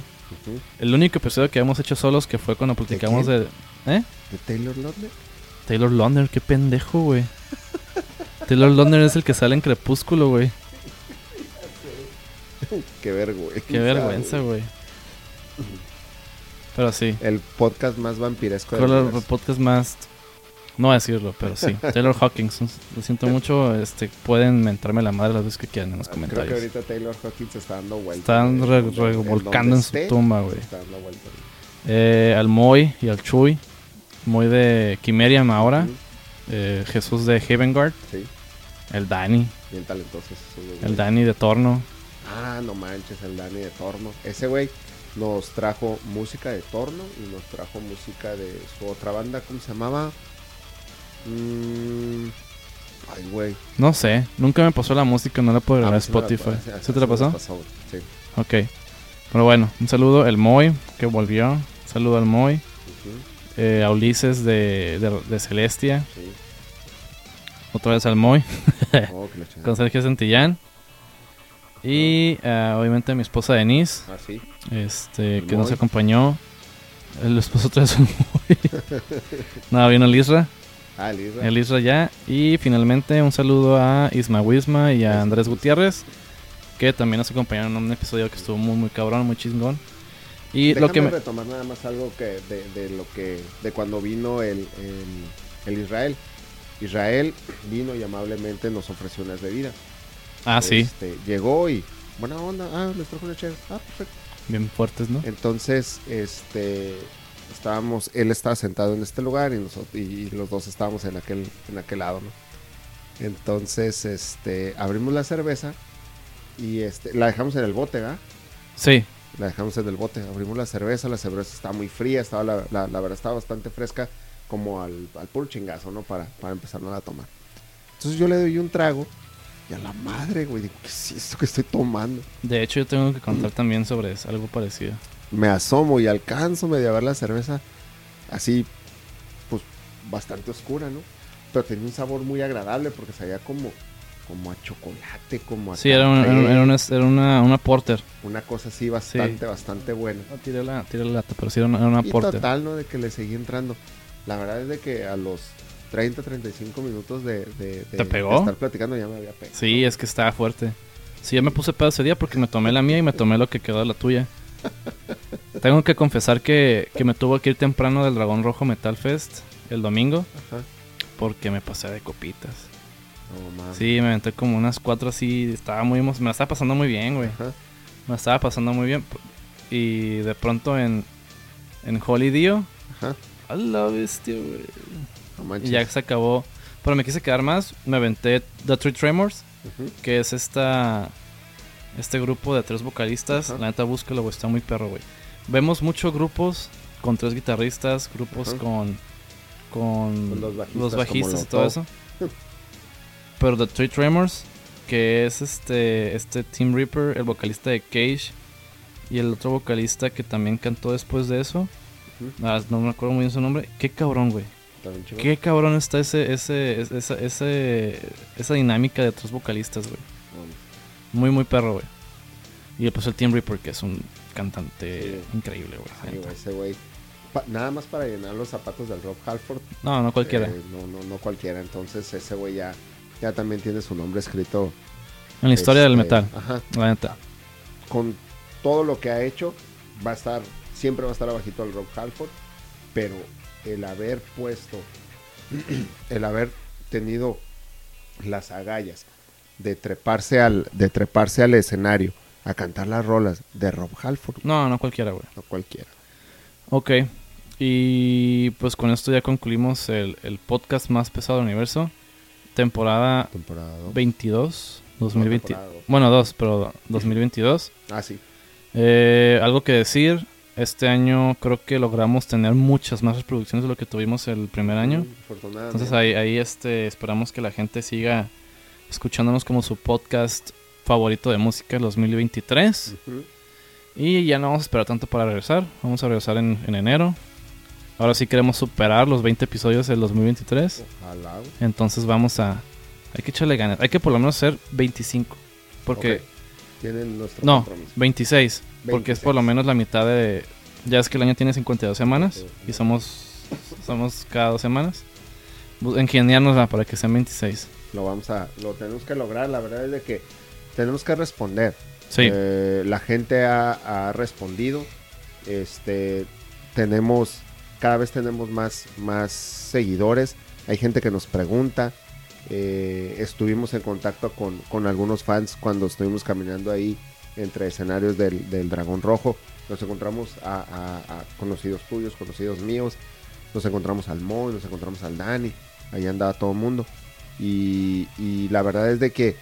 El único episodio que hemos hecho solos que fue cuando platicamos de. ¿Eh? ¿De Taylor Lautner? Taylor Lautner, qué pendejo, güey. Taylor Lautner es el que sale en Crepúsculo, güey. Qué vergüenza. Qué vergüenza, güey. Pero sí. El podcast más vampiresco del el podcast más No decirlo, pero sí. Taylor Hawkins. Lo siento mucho. Este, pueden mentarme la madre las veces que quieran en los Creo que comentarios. ahorita Taylor Hawkins está dando vueltas. Están re- revolcando en su esté, tumba, güey. Está dando vueltas. Eh, al Moy y al Chuy. Moy de Kimeriam ahora. Eh, Jesús de Havenguard. Sí, El Dani. bien talentosos. El Dani de Torno. Ah, no manches, el Dani de Torno. Ese güey nos trajo música de Torno y nos trajo música de su otra banda, ¿cómo se llamaba? Mm, ay, güey. No sé. Nunca me pasó la música. No la puedo Ah, grabar a sí me la- Spotify. sí, ¿Sí sí te la pasó? güey. Sí. Ok. Pero bueno, un saludo al Moy, que volvió. Un saludo al Moy. ujú, Eh, a Ulises de, de, de Celestia. sí. Otra vez al Moy. Oh, con Sergio Santillán. Y eh, obviamente a mi esposa Denise, Ah, sí. este, El que nos Moy. acompañó. El esposo otra vez el Moy. no, vino el Isra. Ah, el Isra. El Isra ya. Y finalmente un saludo a Isma Wisma y a Andrés Gutiérrez, que también nos acompañaron en un episodio que estuvo muy, muy cabrón, muy chingón. Y Déjame lo que me... retomar nada más algo que de, de lo que de cuando vino el, el, el Israel. Israel vino y amablemente nos ofreció unas bebidas. Ah, sí, Este, llegó y buena onda, ah, les trajo una chévere. Ah, perfecto. bien fuertes, ¿no? Entonces, este estábamos, él estaba sentado en este lugar y nosotros y los dos estábamos en aquel en aquel lado, ¿no? Entonces, este, abrimos la cerveza y este la dejamos en el bote, ¿verdad? Sí, La dejamos en el bote, abrimos la cerveza, la cerveza estaba muy fría, estaba la, la, la verdad estaba bastante fresca, como al, al puro chingazo, ¿no? Para, para empezar a tomar. Entonces yo le doy un trago y a la madre, güey, digo, ¿qué es esto que estoy tomando? de hecho yo tengo que contar también sobre eso, algo parecido. Me asomo y alcanzo medio a ver la cerveza así, pues bastante oscura, ¿no? Pero tenía un sabor muy agradable porque sabía como, como a chocolate, como a Sí, era, una, era, una, era una, una porter. una cosa así bastante, bastante buena. No, tiré la, tiré la lata, pero sí era una, era una Y porter. total, ¿no? De que le seguí entrando. La verdad es de que a los 30, 35 minutos de, de, de- ¿Te pegó? de estar platicando ya me había pegado. Sí, es que estaba fuerte. Sí, yo me puse pedo ese día porque me tomé la mía y me tomé lo que quedó de la tuya. Tengo que confesar que, que me tuvo que ir temprano del Dragón Rojo Metal Fest el domingo Ajá. porque me pasé de copitas. Sí, me aventé como unas cuatro así. Estaba muy Me la estaba pasando muy bien, güey. Ajá. Me la estaba pasando muy bien. Y de pronto en, en Holy Dio, Ajá. a la bestia, güey. No Y ya se acabó. Pero me quise quedar más. Me aventé The Three Tremors, que es esta este grupo de tres vocalistas. La neta, búscalo, güey. Está muy perro, güey. Vemos muchos grupos con tres guitarristas, grupos con, con, Con los bajistas, los bajistas como y todo eso. Pero The Three Tremors, que es este, este Tim Reaper, el vocalista de Cage, y el otro vocalista que también cantó después de eso. Ah, no me acuerdo muy bien su nombre. Qué cabrón, güey. Qué cabrón está ese, ese, ese- esa, ese- esa dinámica de tres vocalistas, güey. Muy, muy perro, güey. Y pues el Team Reaper, que es un cantante Sí. increíble, güey. güey, ese güey. Nada más para llenar los zapatos del Rob Halford. No, no cualquiera. eh, no, no, no cualquiera. Entonces ese güey ya, ya también tiene su nombre escrito. en la historia del este, metal, Ajá. la neta. con todo lo que ha hecho, va a estar, siempre va a estar abajito al Rob Halford, pero el haber puesto, el haber tenido las agallas de treparse al, de treparse al escenario a cantar las rolas de Rob Halford, No, no cualquiera, güey. no cualquiera. Ok. Y pues con esto ya concluimos el, el podcast más pesado del universo. Temporada Temporada dos. 22, 2020. temporada dos. Bueno, dos, pero 2022. Ah, sí. Eh, algo que decir. Este año creo que logramos tener muchas más reproducciones de lo que tuvimos el primer año. Mm. Entonces ahí, ahí este, esperamos que la gente siga escuchándonos como su podcast favorito de música del 2023. Ujú. Y ya no vamos a esperar tanto para regresar. Vamos a regresar en, en enero. Ahora sí queremos superar los 20 episodios del 2023. Ojalá, güey. Entonces vamos a... Hay que echarle ganas. Hay que por lo menos ser 25. Porque... Tienen nuestro No, compromiso. 26. Porque es por lo 26. menos la mitad de... Ya es que el año tiene 52 semanas. Y somos... Somos cada dos semanas. Ingeniárnosla para que sean 26. Lo vamos a, lo tenemos que lograr. La verdad es de que tenemos que responder. Sí. Eh, la gente ha, ha respondido. Este, tenemos, cada vez tenemos más, más seguidores. hay gente que nos pregunta. Eh, estuvimos en contacto con, con algunos fans cuando estuvimos caminando ahí entre escenarios del, del Dragón Rojo. Nos encontramos a, a- a conocidos tuyos, conocidos míos. Nos encontramos al Moy, nos encontramos al Dani. Ahí andaba todo el mundo. Y, y la verdad es de que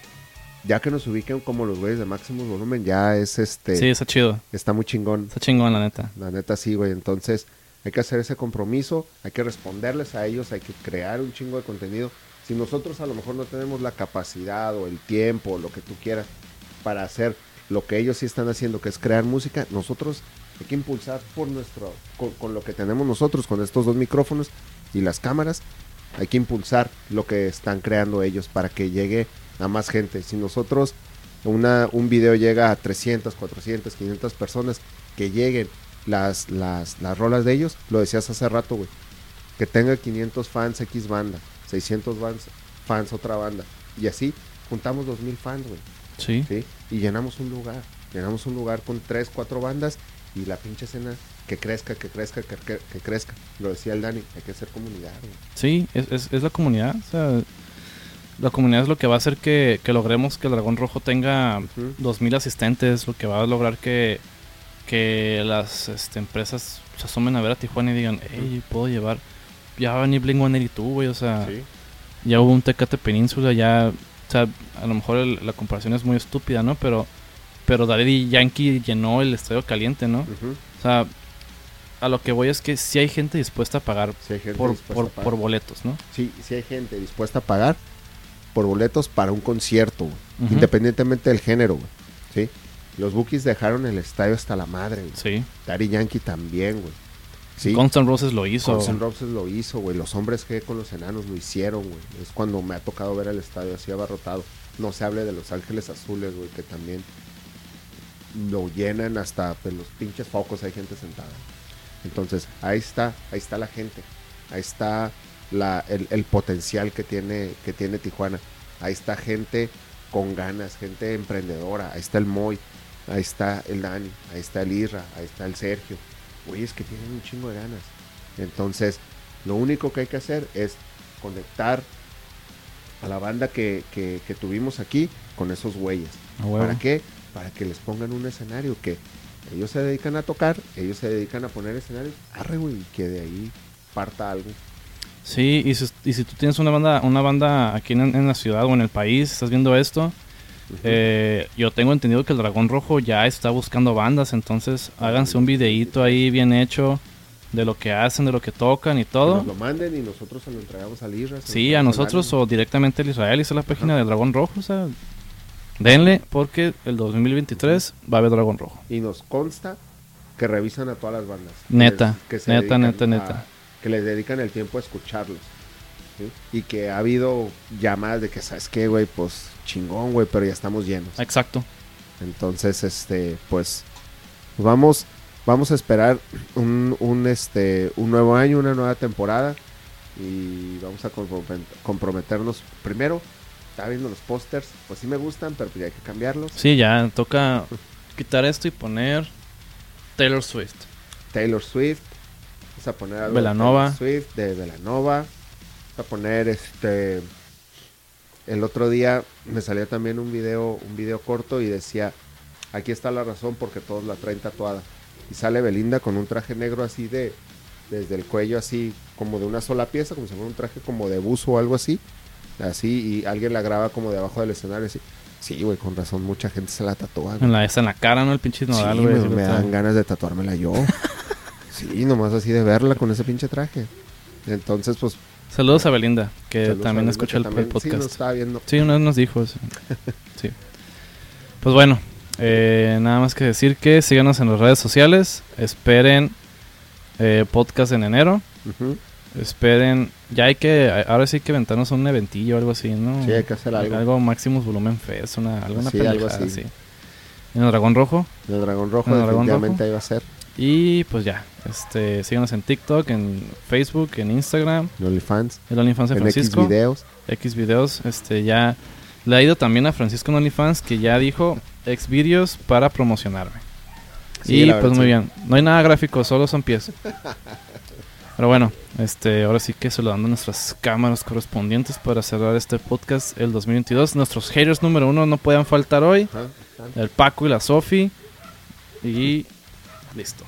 ya que nos ubiquen como los güeyes de máximo volumen, ya es este. Sí, está chido. Está muy chingón. Está chingón, la neta. La neta sí, güey. Entonces hay que hacer ese compromiso, hay que responderles a ellos, hay que crear un chingo de contenido. Si nosotros a lo mejor no tenemos la capacidad o el tiempo, o lo que tú quieras, para hacer lo que ellos sí están haciendo, que es crear música, nosotros hay que impulsar por nuestro, con, con lo que tenemos nosotros, con estos dos micrófonos y las cámaras, hay que impulsar lo que están creando ellos para que llegue a más gente. Si nosotros una, un video llega a 300, 400, 500 personas, que lleguen las, las, las rolas de ellos, lo decías hace rato, güey, que tenga 500 fans X banda, 600 fans, fans otra banda, y así juntamos 2000 fans, güey, Sí. ¿sí? Y llenamos un lugar, llenamos un lugar con 3, 4 bandas y la pinche escena que crezca, que crezca, que, que- que crezca. Lo decía el Dani, hay que hacer comunidad, güey. Sí, es, es, es la comunidad. O sea, la comunidad es lo que va a hacer que, que logremos que el Dragón Rojo tenga Ujú. 2000 asistentes, lo que va a lograr que, que las este, empresas se asomen a ver a Tijuana y digan, hey, puedo llevar. Ya va a venir Blink 182, güey. O sea, Sí. ya hubo un Tecate Península, ya. O sea, a lo mejor el- la comparación es muy estúpida, ¿no? Pero, pero Daddy Yankee llenó el estadio caliente, ¿no? O sea, a lo que voy es que sí hay gente dispuesta a pagar Sí hay gente por, dispuesta por, a pagar. por boletos, ¿no? Sí, sí hay gente dispuesta a pagar por boletos para un concierto, güey. Independientemente del género, güey. ¿sí? Los Bookies dejaron el estadio hasta la madre, güey. Sí. Daddy Yankee también, güey. Sí, N' Roses lo hizo. N' Roses lo hizo, güey. Los hombres que con los enanos lo hicieron, güey. Es cuando me ha tocado ver el estadio así abarrotado. No se hable de Los Ángeles Azules, güey, que también lo llenan hasta pues, los pinches focos, hay gente sentada. Entonces, ahí está, ahí está la gente. Ahí está la, el, el potencial que tiene, que tiene Tijuana. Ahí está gente con ganas, gente emprendedora. Ahí está el Moy, ahí está el Dani, ahí está el Isra, ahí está el Sergio. Güey, es que tienen un chingo de ganas. Entonces, lo único que hay que hacer es conectar a la banda que, que- que tuvimos aquí con esos güeyes. ¿Para qué? Para que les pongan un escenario que ellos se dedican a tocar, ellos se dedican a poner escenarios, arre, güey, que de ahí parta algo. Sí, y si, y si tú tienes una banda, una banda aquí en, en la ciudad o en el país, estás viendo esto, eh, yo tengo entendido que el Dragón Rojo ya está buscando bandas, entonces háganse un videíto ahí bien hecho de lo que hacen, de lo que tocan y Que todo. nos lo manden y nosotros se lo entregamos al Isra. se lo Sí, a nosotros o directamente al Israel, es la página Ajá. del Dragón Rojo, o sea, denle porque el 2023 va a haber Dragón Rojo. Y nos consta que revisan a todas las bandas. Neta, que se neta, neta, a- neta. Que les dedican el tiempo a escucharlos. ¿sí? Y que ha habido llamadas de que, ¿sabes qué, güey? Pues chingón, güey, pero ya estamos llenos. Exacto. Entonces, este, pues, vamos, vamos a esperar un, un, este, un nuevo año, una nueva temporada. Y vamos a compromet- comprometernos. Primero, estaba viendo los pósters, pues sí me gustan, pero pues ya hay que cambiarlos. Sí, ya toca quitar esto y poner Taylor Swift. Taylor Swift. Vamos a poner algo Belanova. de Taylor Swift, de Velanova. Vamos a poner este. El otro día me salía también un video, un video corto y decía, aquí está la razón porque todos la traen tatuada. Y sale Belinda con un traje negro así de, desde el cuello así, como de una sola pieza, como si fuera un traje como de buzo o algo así. Así, y alguien la graba como de abajo del escenario así. Sí, güey, con razón, mucha gente se la tatúa. En la, esa en la cara, ¿no? El pinche nodal, me, güey. dan ganas de tatuármela yo. sí, nomás así de verla con ese pinche traje. Entonces, pues. Saludos a Belinda, que también Belinda, escucha que el, también- el Sí, nos podcast. estaba viendo. Sí, una vez nos dijo eso. Sí. Pues bueno, eh, nada más que decir que síganos en las redes sociales. Esperen eh, podcast en enero. Ujú. Esperen. Ya hay que. Ahora sí hay que aventarnos un eventillo o algo así, ¿no? Sí, hay que hacer algo. Algo Maximus Volumen Fest, una, alguna Sí, algo así. así. En el Dragón Rojo. El dragón rojo, El dragón definitivamente rojo. ahí va a ser. Y pues ya. Este, síganos en TikTok, en Facebook, en Instagram. En OnlyFans. El OnlyFans de En X Francisco. videos. X videos, este ya le ha ido también a Francisco en OnlyFans que ya dijo X videos para promocionarme. Sí, y pues muy bien, no hay nada gráfico, solo son pies. Pero bueno, este, ahora sí que saludando a nuestras cámaras correspondientes para cerrar este podcast el 2022. Nuestros haters número uno no puedan faltar hoy. El Paco y la Sofi. Y listo.